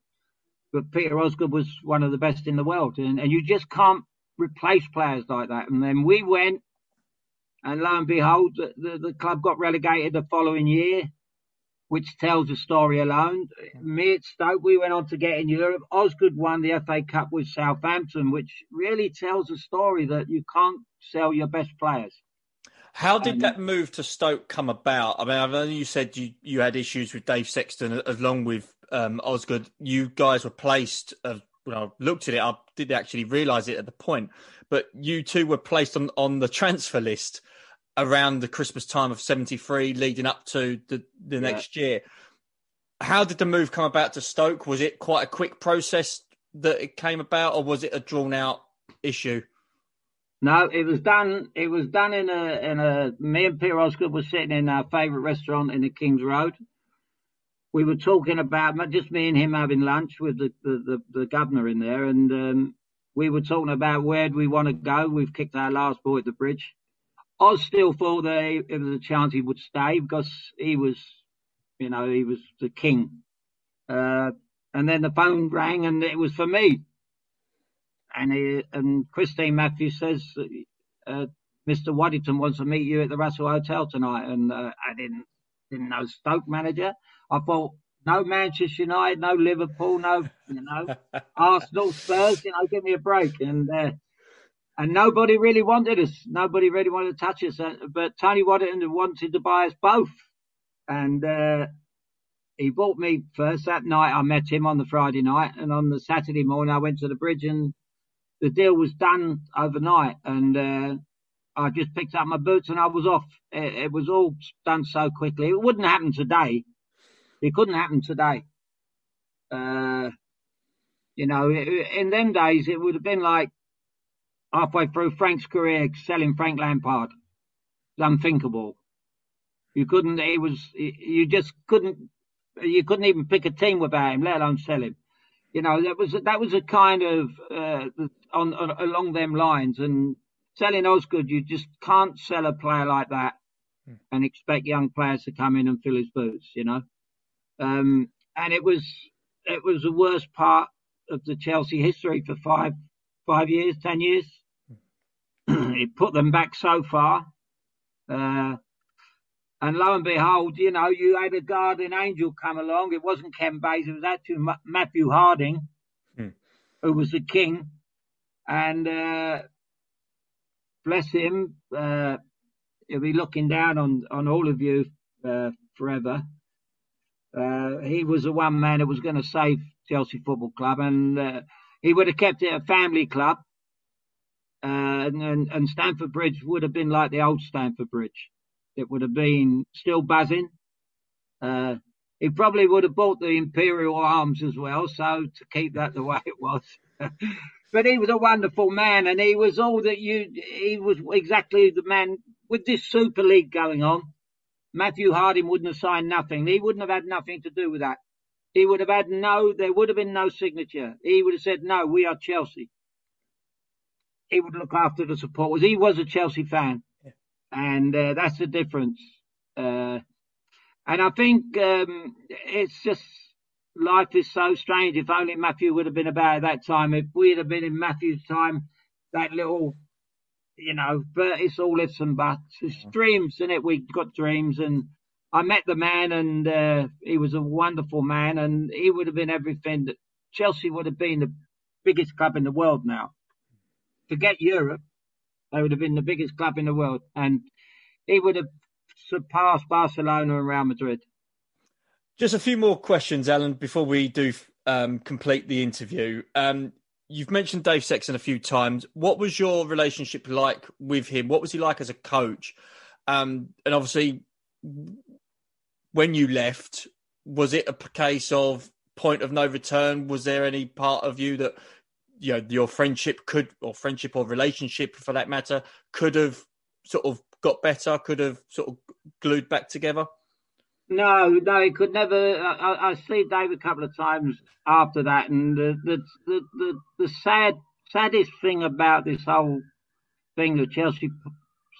but Peter Osgood was one of the best in the world, and, and you just can't replace players like that. And then we went, and lo and behold, the, the, the club got relegated the following year. Which tells a story alone. Me at Stoke, we went on to get in Europe. Osgood won the FA Cup with Southampton, which really tells a story that you can't sell your best players. How did um, that move to Stoke come about? I mean, I know you said you, you had issues with Dave Sexton along with um, Osgood. You guys were placed, uh, when I looked at it, I didn't actually realise it at the point, but you two were placed on, on the transfer list around the Christmas time of 73 leading up to the, the yeah. next year. How did the move come about to Stoke? Was it quite a quick process that it came about or was it a drawn out issue? No, it was done. It was done in a in a. Me and Peter Osgood were sitting in our favourite restaurant in the King's Road. We were talking about just me and him having lunch with the the, the, the governor in there, and um, we were talking about where do we want to go. We've kicked our last ball at the bridge. I still thought that it was a chance he would stay because he was, you know, he was the king. Uh, and then the phone rang and it was for me. And he, and Christine Matthews says, uh, Mr. Waddington wants to meet you at the Russell Hotel tonight. And uh, I didn't didn't know Stoke manager. I thought no Manchester United, no Liverpool, no you know Arsenal, Spurs. You know, give me a break. And uh, and nobody really wanted us. Nobody really wanted to touch us. Uh, but Tony Waddington wanted to buy us both, and uh, he bought me first that night. I met him on the Friday night, and on the Saturday morning I went to the bridge, and the deal was done overnight. And uh, I just picked up my boots and I was off. It, it, was all done so quickly. It wouldn't happen today. It couldn't happen today. Uh, you know, in them days, it would have been like halfway through Frank's career selling Frank Lampard. It's unthinkable. You couldn't, he was, you just couldn't, you couldn't even pick a team without him, let alone sell him. You know, that was, that was a kind of, uh, on, on, along them lines and selling Osgood, you just can't sell a player like that hmm. and expect young players to come in and fill his boots, you know. Um, and it was, it was the worst part of the Chelsea history for five, five years, ten years. it put them back so far. Uh, and lo and behold, you know, you had a guardian angel come along. It wasn't Ken Bates, it was actually Matthew Harding, hmm. who was the king. And uh, bless him, uh, he'll be looking down on, on all of you uh, forever. Uh, he was the one man that was going to save Chelsea Football Club, and uh, he would have kept it a family club. Uh, and, and, Stamford Bridge would have been like the old Stamford Bridge. It would have been still buzzing. Uh, he probably would have bought the Imperial Arms as well, so to keep that the way it was. but he was a wonderful man, and he was all that you. He was exactly the man with this Super League going on. Matthew Harding wouldn't have signed nothing. He wouldn't have had nothing to do with that. He would have had no. There would have been no signature. He would have said, "No, we are Chelsea." He would look after the supporters. He was a Chelsea fan, yeah. and uh, that's the difference. Uh, and I think um, it's just life is so strange. If only Matthew would have been about at that time. If we'd have been in Matthew's time, that little, you know. But it's all ifs and buts. It's yeah. dreams, isn't it? We've got dreams, and I met the man, and uh, he was a wonderful man, and he would have been everything that Chelsea would have been the biggest club in the world now forget Europe, they would have been the biggest club in the world, and he would have surpassed Barcelona and Real Madrid. Just a few more questions, Alan, before we do um, complete the interview. Um, you've mentioned Dave Sexton a few times. What was your relationship like with him? What was he like as a coach? Um, and obviously, when you left, was it a case of point of no return? Was there any part of you that you know your friendship could or friendship or relationship for that matter could have sort of got better could have sort of glued back together? No no it could never i, I see dave a couple of times after that and the the, the the the sad saddest thing about this whole thing that chelsea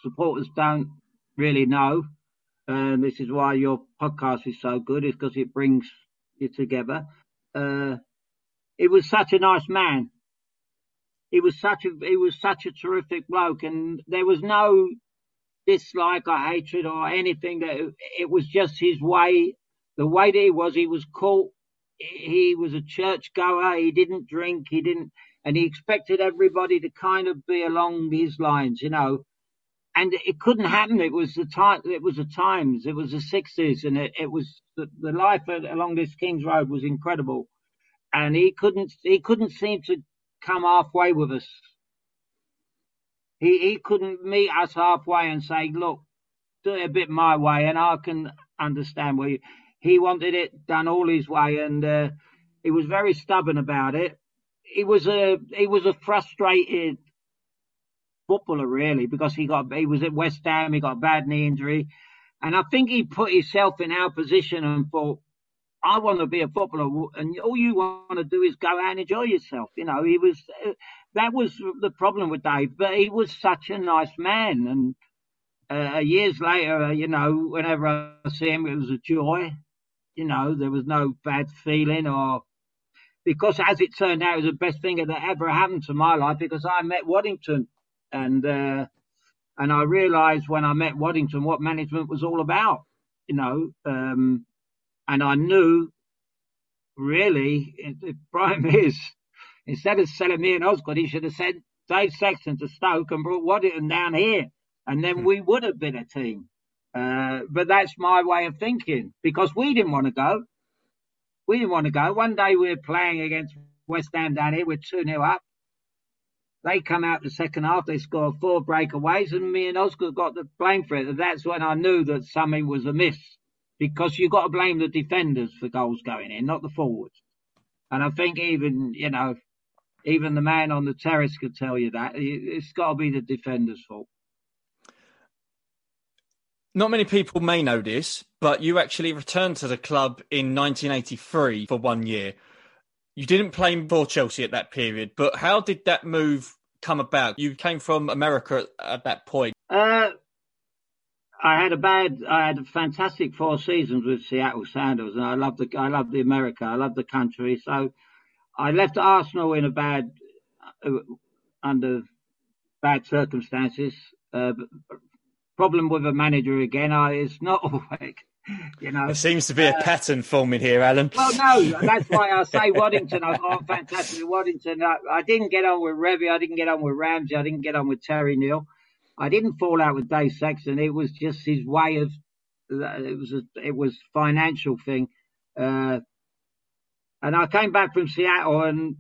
supporters don't really know and this is why your podcast is so good is because it brings you together uh, it was such a nice man he was such a he was such a terrific bloke, and there was no dislike or hatred or anything. That it was just his way the way that he was, he was caught. He was a church goer. He didn't drink. He didn't, and he expected everybody to kind of be along his lines, you know. And it couldn't happen. It was the time. It was the times. It was the sixties, and it, it was the, the life along this King's Road was incredible. And he couldn't. He couldn't seem to come halfway with us. He he couldn't meet us halfway and say, "Look, do it a bit my way," and I can understand where you, he wanted it done all his way, and uh, he was very stubborn about it. He was a he was a frustrated footballer really because he got he was at West Ham, he got a bad knee injury, and I think he put himself in our position and thought, I want to be a footballer, and all you want to do is go out and enjoy yourself. You know, he was that was the problem with Dave, but he was such a nice man, and uh, years later, you know, whenever I see him, it was a joy. You know, there was no bad feeling or because as it turned out, it was the best thing that ever happened to my life because I met Waddington and, uh, and I realized when I met Waddington what management was all about, you know, um, and I knew really the problem is instead of selling me and Osgood, he should have sent Dave Sexton to Stoke and brought Waddington down here and then hmm. we would have been a team. Uh, but that's my way of thinking because we didn't want to go. We didn't want to go. One day we were playing against West Ham down here. We're 2 0 up. They come out the second half. They score four breakaways, and me and Oscar got the blame for it. And that's when I knew that something was amiss because you've got to blame the defenders for goals going in, not the forwards. And I think even, you know, even the man on the terrace could tell you that. It's got to be the defenders' fault. Not many people may know this, but you actually returned to the club in 1983 for one year. You didn't play for Chelsea at that period, but how did that move come about? You came from America at, at that point. Uh, I had a bad, I had a fantastic four seasons with Seattle Sounders, and I love the, I love the America, I love the country. So I left Arsenal in a bad, uh, under bad circumstances. Uh, problem with a manager again. I, it's not always, you know. There seems to be a uh, pattern forming here, Alan. Well, no, that's why I say Waddington. I got fantastic with Waddington. I, I, didn't get on with Revie. I didn't get on with Ramsey. I didn't get on with Terry Neill. I didn't fall out with Dave Sexton. It was just his way of. It was a, it was financial thing, uh, and I came back from Seattle and.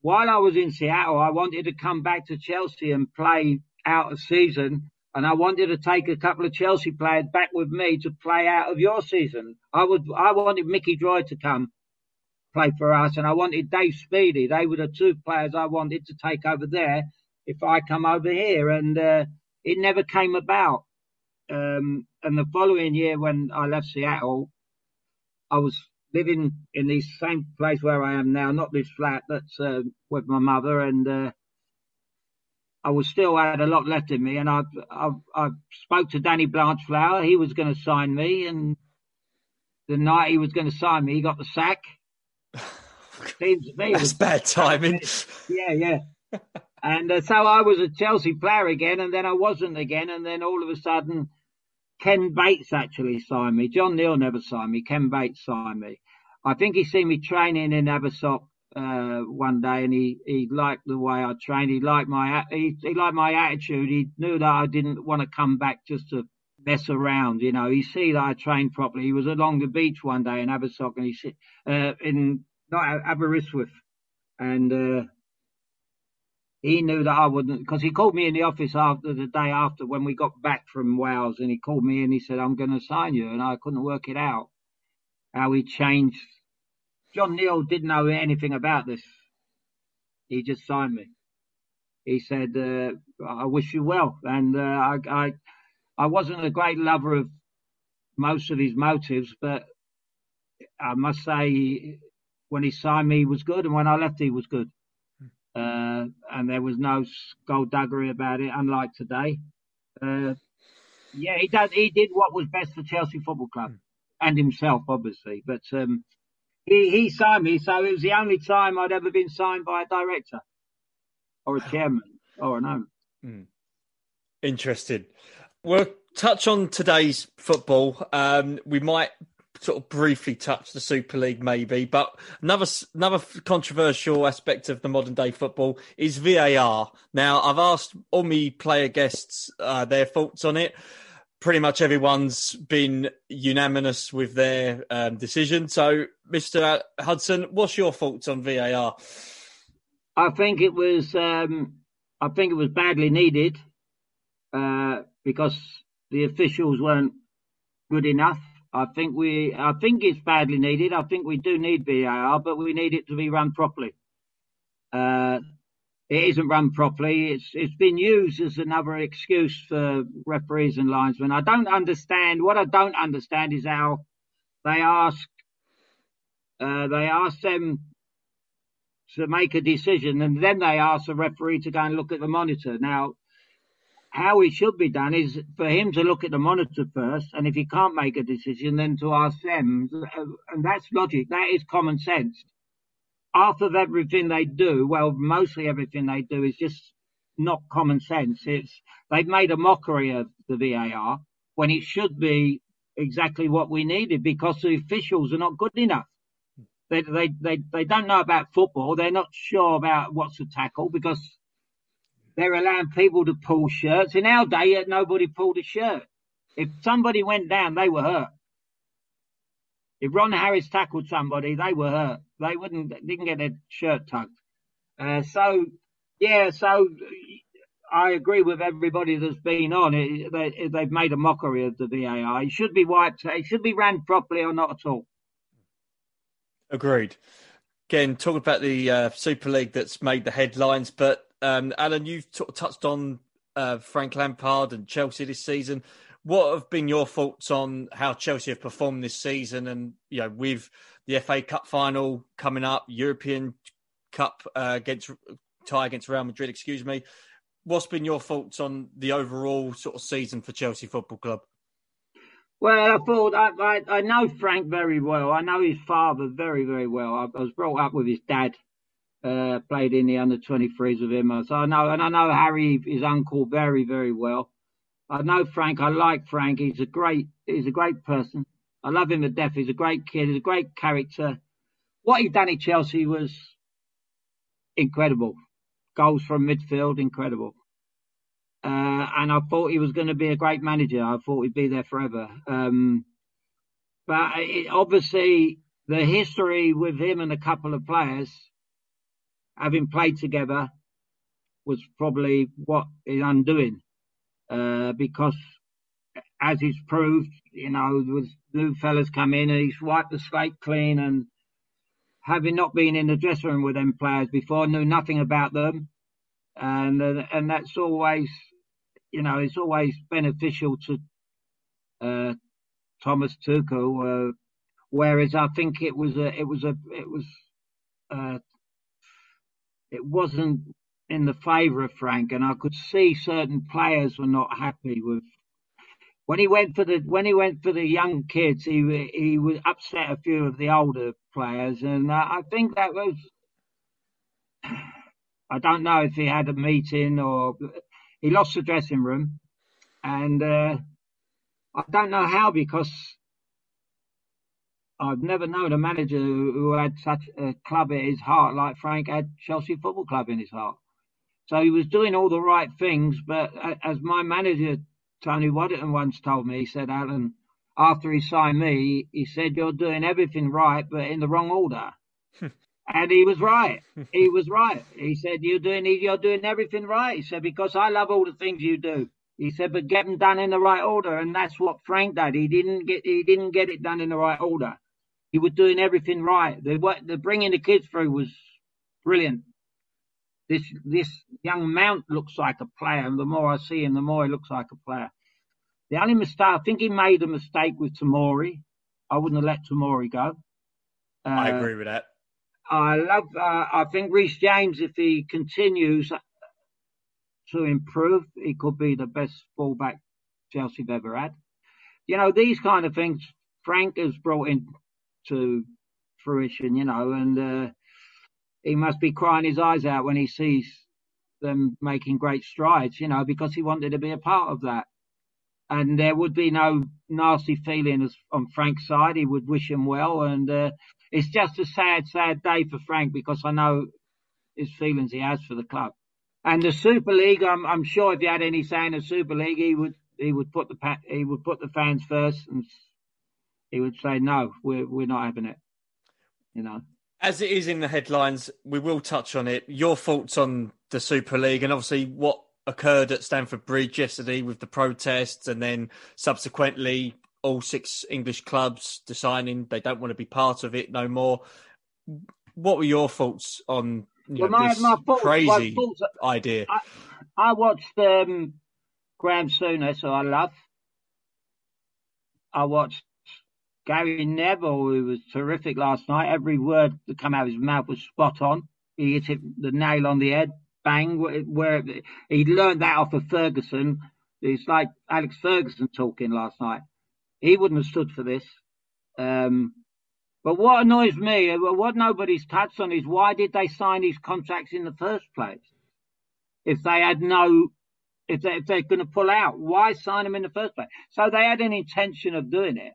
While I was in Seattle, I wanted to come back to Chelsea and play out a season and I wanted to take a couple of Chelsea players back with me to play out of your season. I would, I wanted Mickey Droy to come play for us, and I wanted Dave Speedie. They were the two players I wanted to take over there if I come over here, and uh, it never came about. Um, and the following year, when I left Seattle, I was living in the same place where I am now, not this flat that's uh, with my mother, and uh, I was still had a lot left in me, and I I, I spoke to Danny Blanchflower. He was going to sign me, and the night he was going to sign me, he got the sack. Seems to me that's bad timing. Yeah, yeah. and uh, so I was a Chelsea player again, and then I wasn't again, and then all of a sudden, Ken Bates actually signed me. John Neal never signed me. Ken Bates signed me. I think he seen me training in Abersoch uh, one day, and he, he liked the way I trained. He liked my he, he liked my attitude. He knew that I didn't want to come back just to mess around. You know, he see that I trained properly. He was along the beach one day in Abersoch, and he uh, in not Aberystwyth, and uh, he knew that I wouldn't because he called me in the office after the day after when we got back from Wales, and he called me and he said, "I'm going to sign you," and I couldn't work it out how he changed John Neal didn't know anything about this. He just signed me. He said, uh, "I wish you well," and uh, I, I, I wasn't a great lover of most of his motives, but I must say, when he signed me, he was good, and when I left, he was good. Uh, and there was no skullduggery about it, unlike today. Uh, yeah, he did. He did what was best for Chelsea Football Club and himself, obviously. But um, he, he signed me, so it was the only time I'd ever been signed by a director or a chairman or an owner. Mm. Interesting. We'll touch on today's football. Um, we might sort of briefly touch the Super League, maybe. But another another controversial aspect of the modern day football is VAR. Now, I've asked all my player guests uh, their thoughts on it. Pretty much everyone's been unanimous with their um, decision. So, Mr. Hudson, what's your thoughts on VAR? I think it was um, I think it was badly needed uh, because the officials weren't good enough. I think we, I think it's badly needed. I think we do need VAR, but we need it to be run properly. Uh, it isn't run properly. It's it's been used as another excuse for referees and linesmen. I don't understand. What I don't understand is how they ask uh, they ask them to make a decision, and then they ask the referee to go and look at the monitor. Now, how it should be done is for him to look at the monitor first, and if he can't make a decision, then to ask them. And that's logic. That is common sense. Of everything they do, well, mostly everything they do is just not common sense. It's they've made a mockery of the VAR when it should be exactly what we needed because the officials are not good enough. They, they, they, they don't know about football. They're not sure about what's a tackle because they're allowing people to pull shirts. In our day, nobody pulled a shirt. If somebody went down, they were hurt. If Ron Harris tackled somebody, they were hurt. They wouldn't didn't get their shirt tugged. Uh, so yeah, so I agree with everybody that's been on it. They, they've made a mockery of the VAR. It should be wiped. It should be ran properly or not at all. Agreed. Again, talking about the uh, Super League that's made the headlines, but um, Alan, you've t- touched on uh, Frank Lampard and Chelsea this season. What have been your thoughts on how Chelsea have performed this season, and you know, with the FA Cup final coming up, European Cup uh, against tie against Real Madrid, excuse me. What's been your thoughts on the overall sort of season for Chelsea Football Club? Well, I thought I, I, I know Frank very well. I know his father very very well. I, I was brought up with his dad uh, played in the under 23s with him. So I know, and I know Harry, his uncle, very, very well. I know Frank. I like Frank. He's a great, he's a great person. I love him to death. He's a great kid. He's a great character. What he done at Chelsea was incredible. Goals from midfield, incredible. Uh, and I thought he was going to be a great manager. I thought he'd be there forever. Um, but it, obviously, the history with him and a couple of players having played together was probably what is undoing. Uh, because as he's proved, you know, with new fellas come in and he's wiped the slate clean and having not been in the dressing room with them players before, knew nothing about them. And, uh, and that's always, you know, it's always beneficial to, uh, Thomas Tuchel, uh, whereas I think it was a, it was a, it was, uh, it wasn't in the favour of Frank, and I could see certain players were not happy with. When he went for the when he went for the young kids, he he was upset a few of the older players, and uh, I think that was. I don't know if he had a meeting or he lost the dressing room, and uh, I don't know how because I've never known a manager who had such a club at his heart like Frank had Chelsea Football Club in his heart. So he was doing all the right things, but as my manager Tony Waddington once told me, he said, Alan, after he signed me, he said, "You're doing everything right, but in the wrong order." and he was right. He was right. He said, "You're doing you're doing everything right." He said, "Because I love all the things you do." He said, "But get them done in the right order," and that's what Frank did. He didn't get he didn't get it done in the right order he was doing everything right. The, what, the bringing the kids through was brilliant. This this young Mount looks like a player, and the more I see him, the more he looks like a player. The only mistake, I think he made a mistake with Tomori. I wouldn't have let Tomori go. Uh, I agree with that. I love. Uh, I think Reece James, if he continues to improve, he could be the best fullback Chelsea have ever had. You know, these kind of things Frank has brought in to fruition, you know, and uh, he must be crying his eyes out when he sees them making great strides, you know, because he wanted to be a part of that. and there would be no nasty feeling on Frank's side. He would wish him well, and uh, it's just a sad, sad day for Frank because I know his feelings he has for the club. And the Super League, I'm, I'm sure if he had any say in the Super League, he would he would put the he would put the fans first, and he would say no, we're we're not having it. You know. As it is in the headlines, we will touch on it. Your thoughts on the Super League and obviously what occurred at Stamford Bridge yesterday with the protests, and then subsequently all six English clubs deciding they don't want to be part of it no more. What were your thoughts on you well, know, my, this my thoughts, crazy thoughts, idea? I, I watched um, Graham Souness, who I love. I watched Gary Neville, who was terrific last night. Every word that came out of his mouth was spot on. He hit it, the nail on the head bang, where he learned that off of Ferguson. It's like Alex Ferguson talking last night. He wouldn't have stood for this. Um, but what annoys me, what nobody's touched on, is why did they sign these contracts in the first place? If they had no, if, they, if they're going to pull out, why sign them in the first place? So they had an intention of doing it.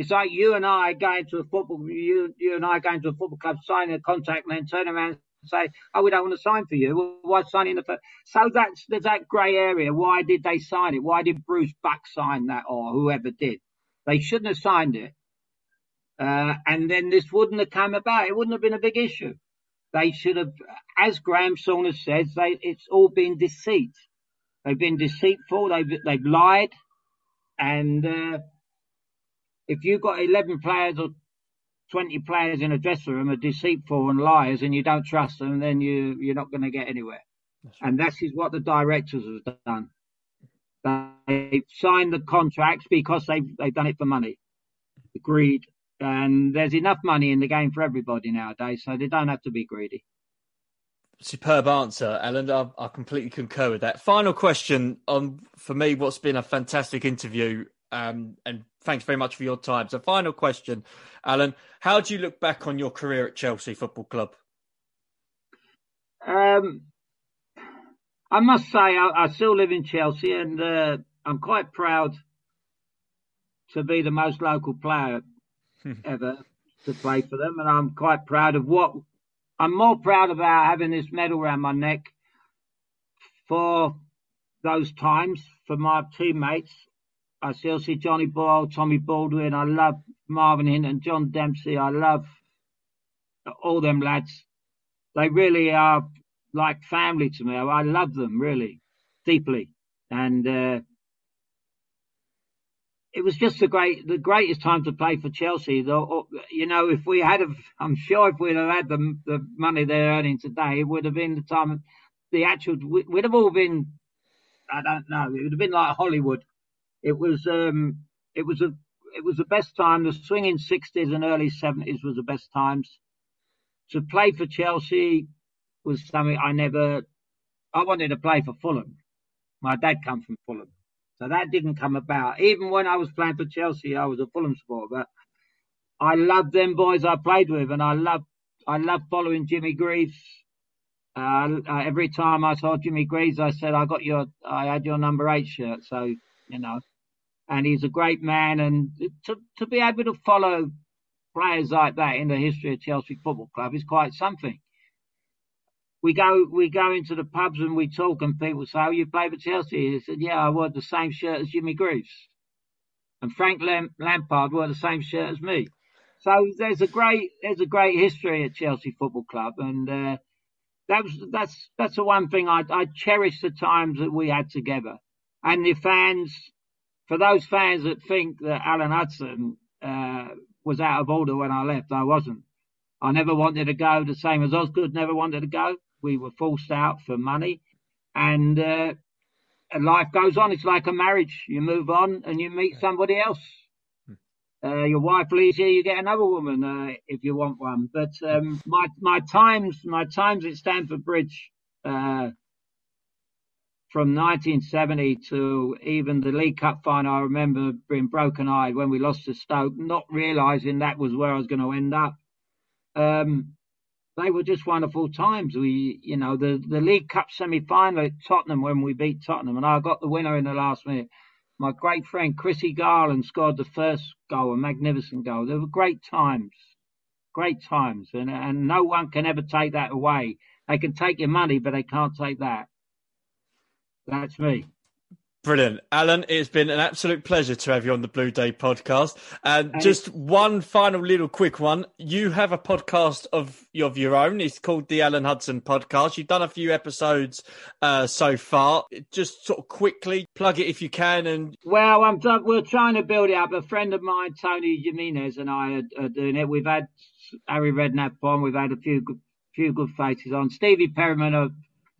It's like you and I going to a football, you, you and I going to a football club, signing a contract, and then turn around and say, oh, we don't want to sign for you. why sign in the first? So that's there's that grey area. Why did they sign it? Why did Bruce Buck sign that or whoever did? They shouldn't have signed it. Uh, and then this wouldn't have come about. It wouldn't have been a big issue. They should have, as Graham Souness says, they, it's all been deceit. They've been deceitful. They've, they've lied. And, uh, if you've got 11 players or 20 players in a dressing room are deceitful and liars and you don't trust them, then you, you're not going to get anywhere. That's right. And that is what the directors have done. They've signed the contracts because they've, they've done it for money. Agreed. And there's enough money in the game for everybody nowadays, so they don't have to be greedy. Superb answer, Alan. I, I completely concur with that. Final question on for me, what's been a fantastic interview um, and thanks very much for your time. So, final question, Alan. How do you look back on your career at Chelsea Football Club? Um, I must say, I, I, still live in Chelsea, and uh, I'm quite proud to be the most local player ever to play for them, and I'm quite proud of what I'm more proud about having this medal around my neck for those times for my teammates I still see Johnny Boyle, Tommy Baldwin. I love Marvin Hinton, and John Dempsey. I love all them lads. They really are like family to me. I love them really deeply, and uh, it was just the great, the greatest time to play for Chelsea. Though, you know, if we had, have, I'm sure if we'd have had the the money they're earning today, it would have been the time. The actual, we'd have all been. I don't know. It would have been like Hollywood it was um, it was a it was the best time. The swinging sixties and early seventies was the best times. To play for Chelsea was something I never. I wanted to play for Fulham. My dad come from Fulham, so that didn't come about. Even when I was playing for Chelsea, I was a Fulham supporter. But I loved them boys I played with, and I loved I loved following Jimmy Greaves. Uh, uh, every time I saw Jimmy Greaves, I said I got your I had your number eight shirt. So you know, and he's a great man. And to, to be able to follow players like that in the history of Chelsea Football Club is quite something. We go we go into the pubs and we talk, and people say, "Oh, you play for Chelsea?" He said, "Yeah, I wore the same shirt as Jimmy Greaves." And Frank Lam- Lampard wore the same shirt as me. So there's a great there's a great history at Chelsea Football Club, and uh, that was that's that's the one thing I I cherish the times that we had together, and the fans for those fans that think that Alan Hudson uh, was out of order when I left, I wasn't. I never wanted to go, the same as Osgood never wanted to go. We were forced out for money, and, uh, life goes on. It's like a marriage. You move on and you meet somebody else. Uh, your wife leaves you, you get another woman uh, if you want one. But um, my my times my times at Stamford Bridge uh, from 1970 to even the League Cup final, I remember being broken eyed when we lost to Stoke, not realising that was where I was going to end up. Um, they were just wonderful times. We, you know, the, the League Cup semi final at Tottenham when we beat Tottenham, and I got the winner in the last minute. my great friend Chrissy Garland scored the first goal, a magnificent goal. They were great times, great times, and and no one can ever take that away. They can take your money, but they can't take that. That's me. Brilliant. Alan, it's been an absolute pleasure to have you on the Blue Day podcast. And just one final little quick one. You have a podcast of, of your own. It's called the Alan Hudson Podcast. You've done a few episodes uh, so far. Just sort of quickly plug it if you can. And Well, I'm we're trying to build it up. A friend of mine, Tony Jimenez, and I are, are doing it. We've had Harry Redknapp on. We've had a few good, few good faces on. Stevie Perryman, uh,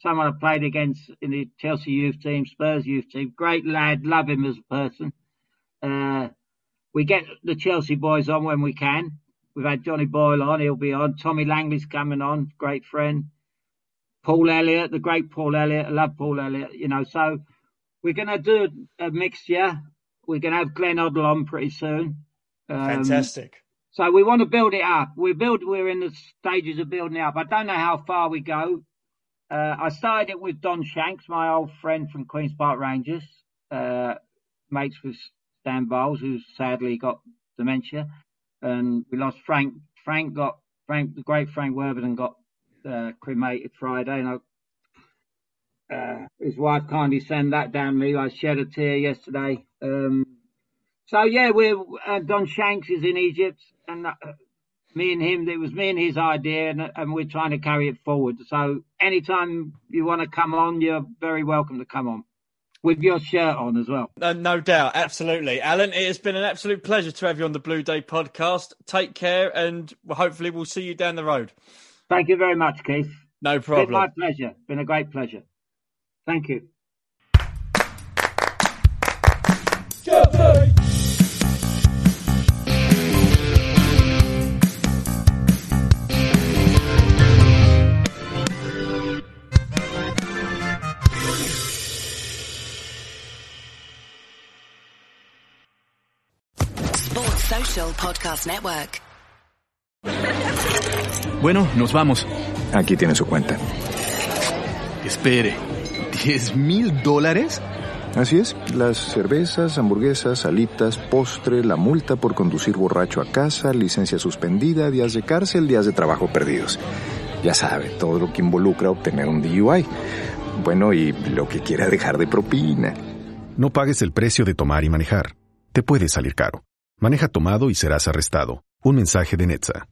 someone I played against in the Chelsea youth team, Spurs youth team. Great lad, love him as a person. Uh, we get the Chelsea boys on when we can. We've had Johnny Boyle on, he'll be on. Tommy Langley's coming on, great friend. Paul Elliott, the great Paul Elliott, I love Paul Elliott, you know. So we're going to do a, mixture. We're going to have Glenn Hoddle on pretty soon. Um, Fantastic. So we want to build it up. We build. We're in the stages of building it up. I don't know how far we go. Uh, I started it with Don Shanks, my old friend from Queens Park Rangers, uh, mates with Stan Bowles, who sadly got dementia, and we lost Frank. Frank got Frank, the great Frank Worthington got uh, cremated Friday, and I, uh, his wife kindly sent that down me. I shed a tear yesterday. Um, so yeah, we're uh, Don Shanks is in Egypt, and uh, me and him, it was me and his idea, and, and, we're trying to carry it forward. So anytime you want to come on, you're very welcome to come on. With your shirt on as well. Uh, no doubt, absolutely. Alan, it has been an absolute pleasure to have you on the Blue Day podcast. Take care, and hopefully we'll see you down the road. Thank you very much, Keith. No problem. Been my pleasure. Been a great pleasure. Thank you. Podcast Network. Bueno, nos vamos. Aquí tiene su cuenta. Espere, ¿10 mil dólares? Así es, las cervezas, hamburguesas, alitas, postre, la multa por conducir borracho a casa, licencia suspendida, días de cárcel, días de trabajo perdidos. Ya sabe, todo lo que involucra obtener un DUI. Bueno, y lo que quiera dejar de propina. No pagues el precio de tomar y manejar. Te puede salir caro. Maneja tomado y serás arrestado. Un mensaje de Netza.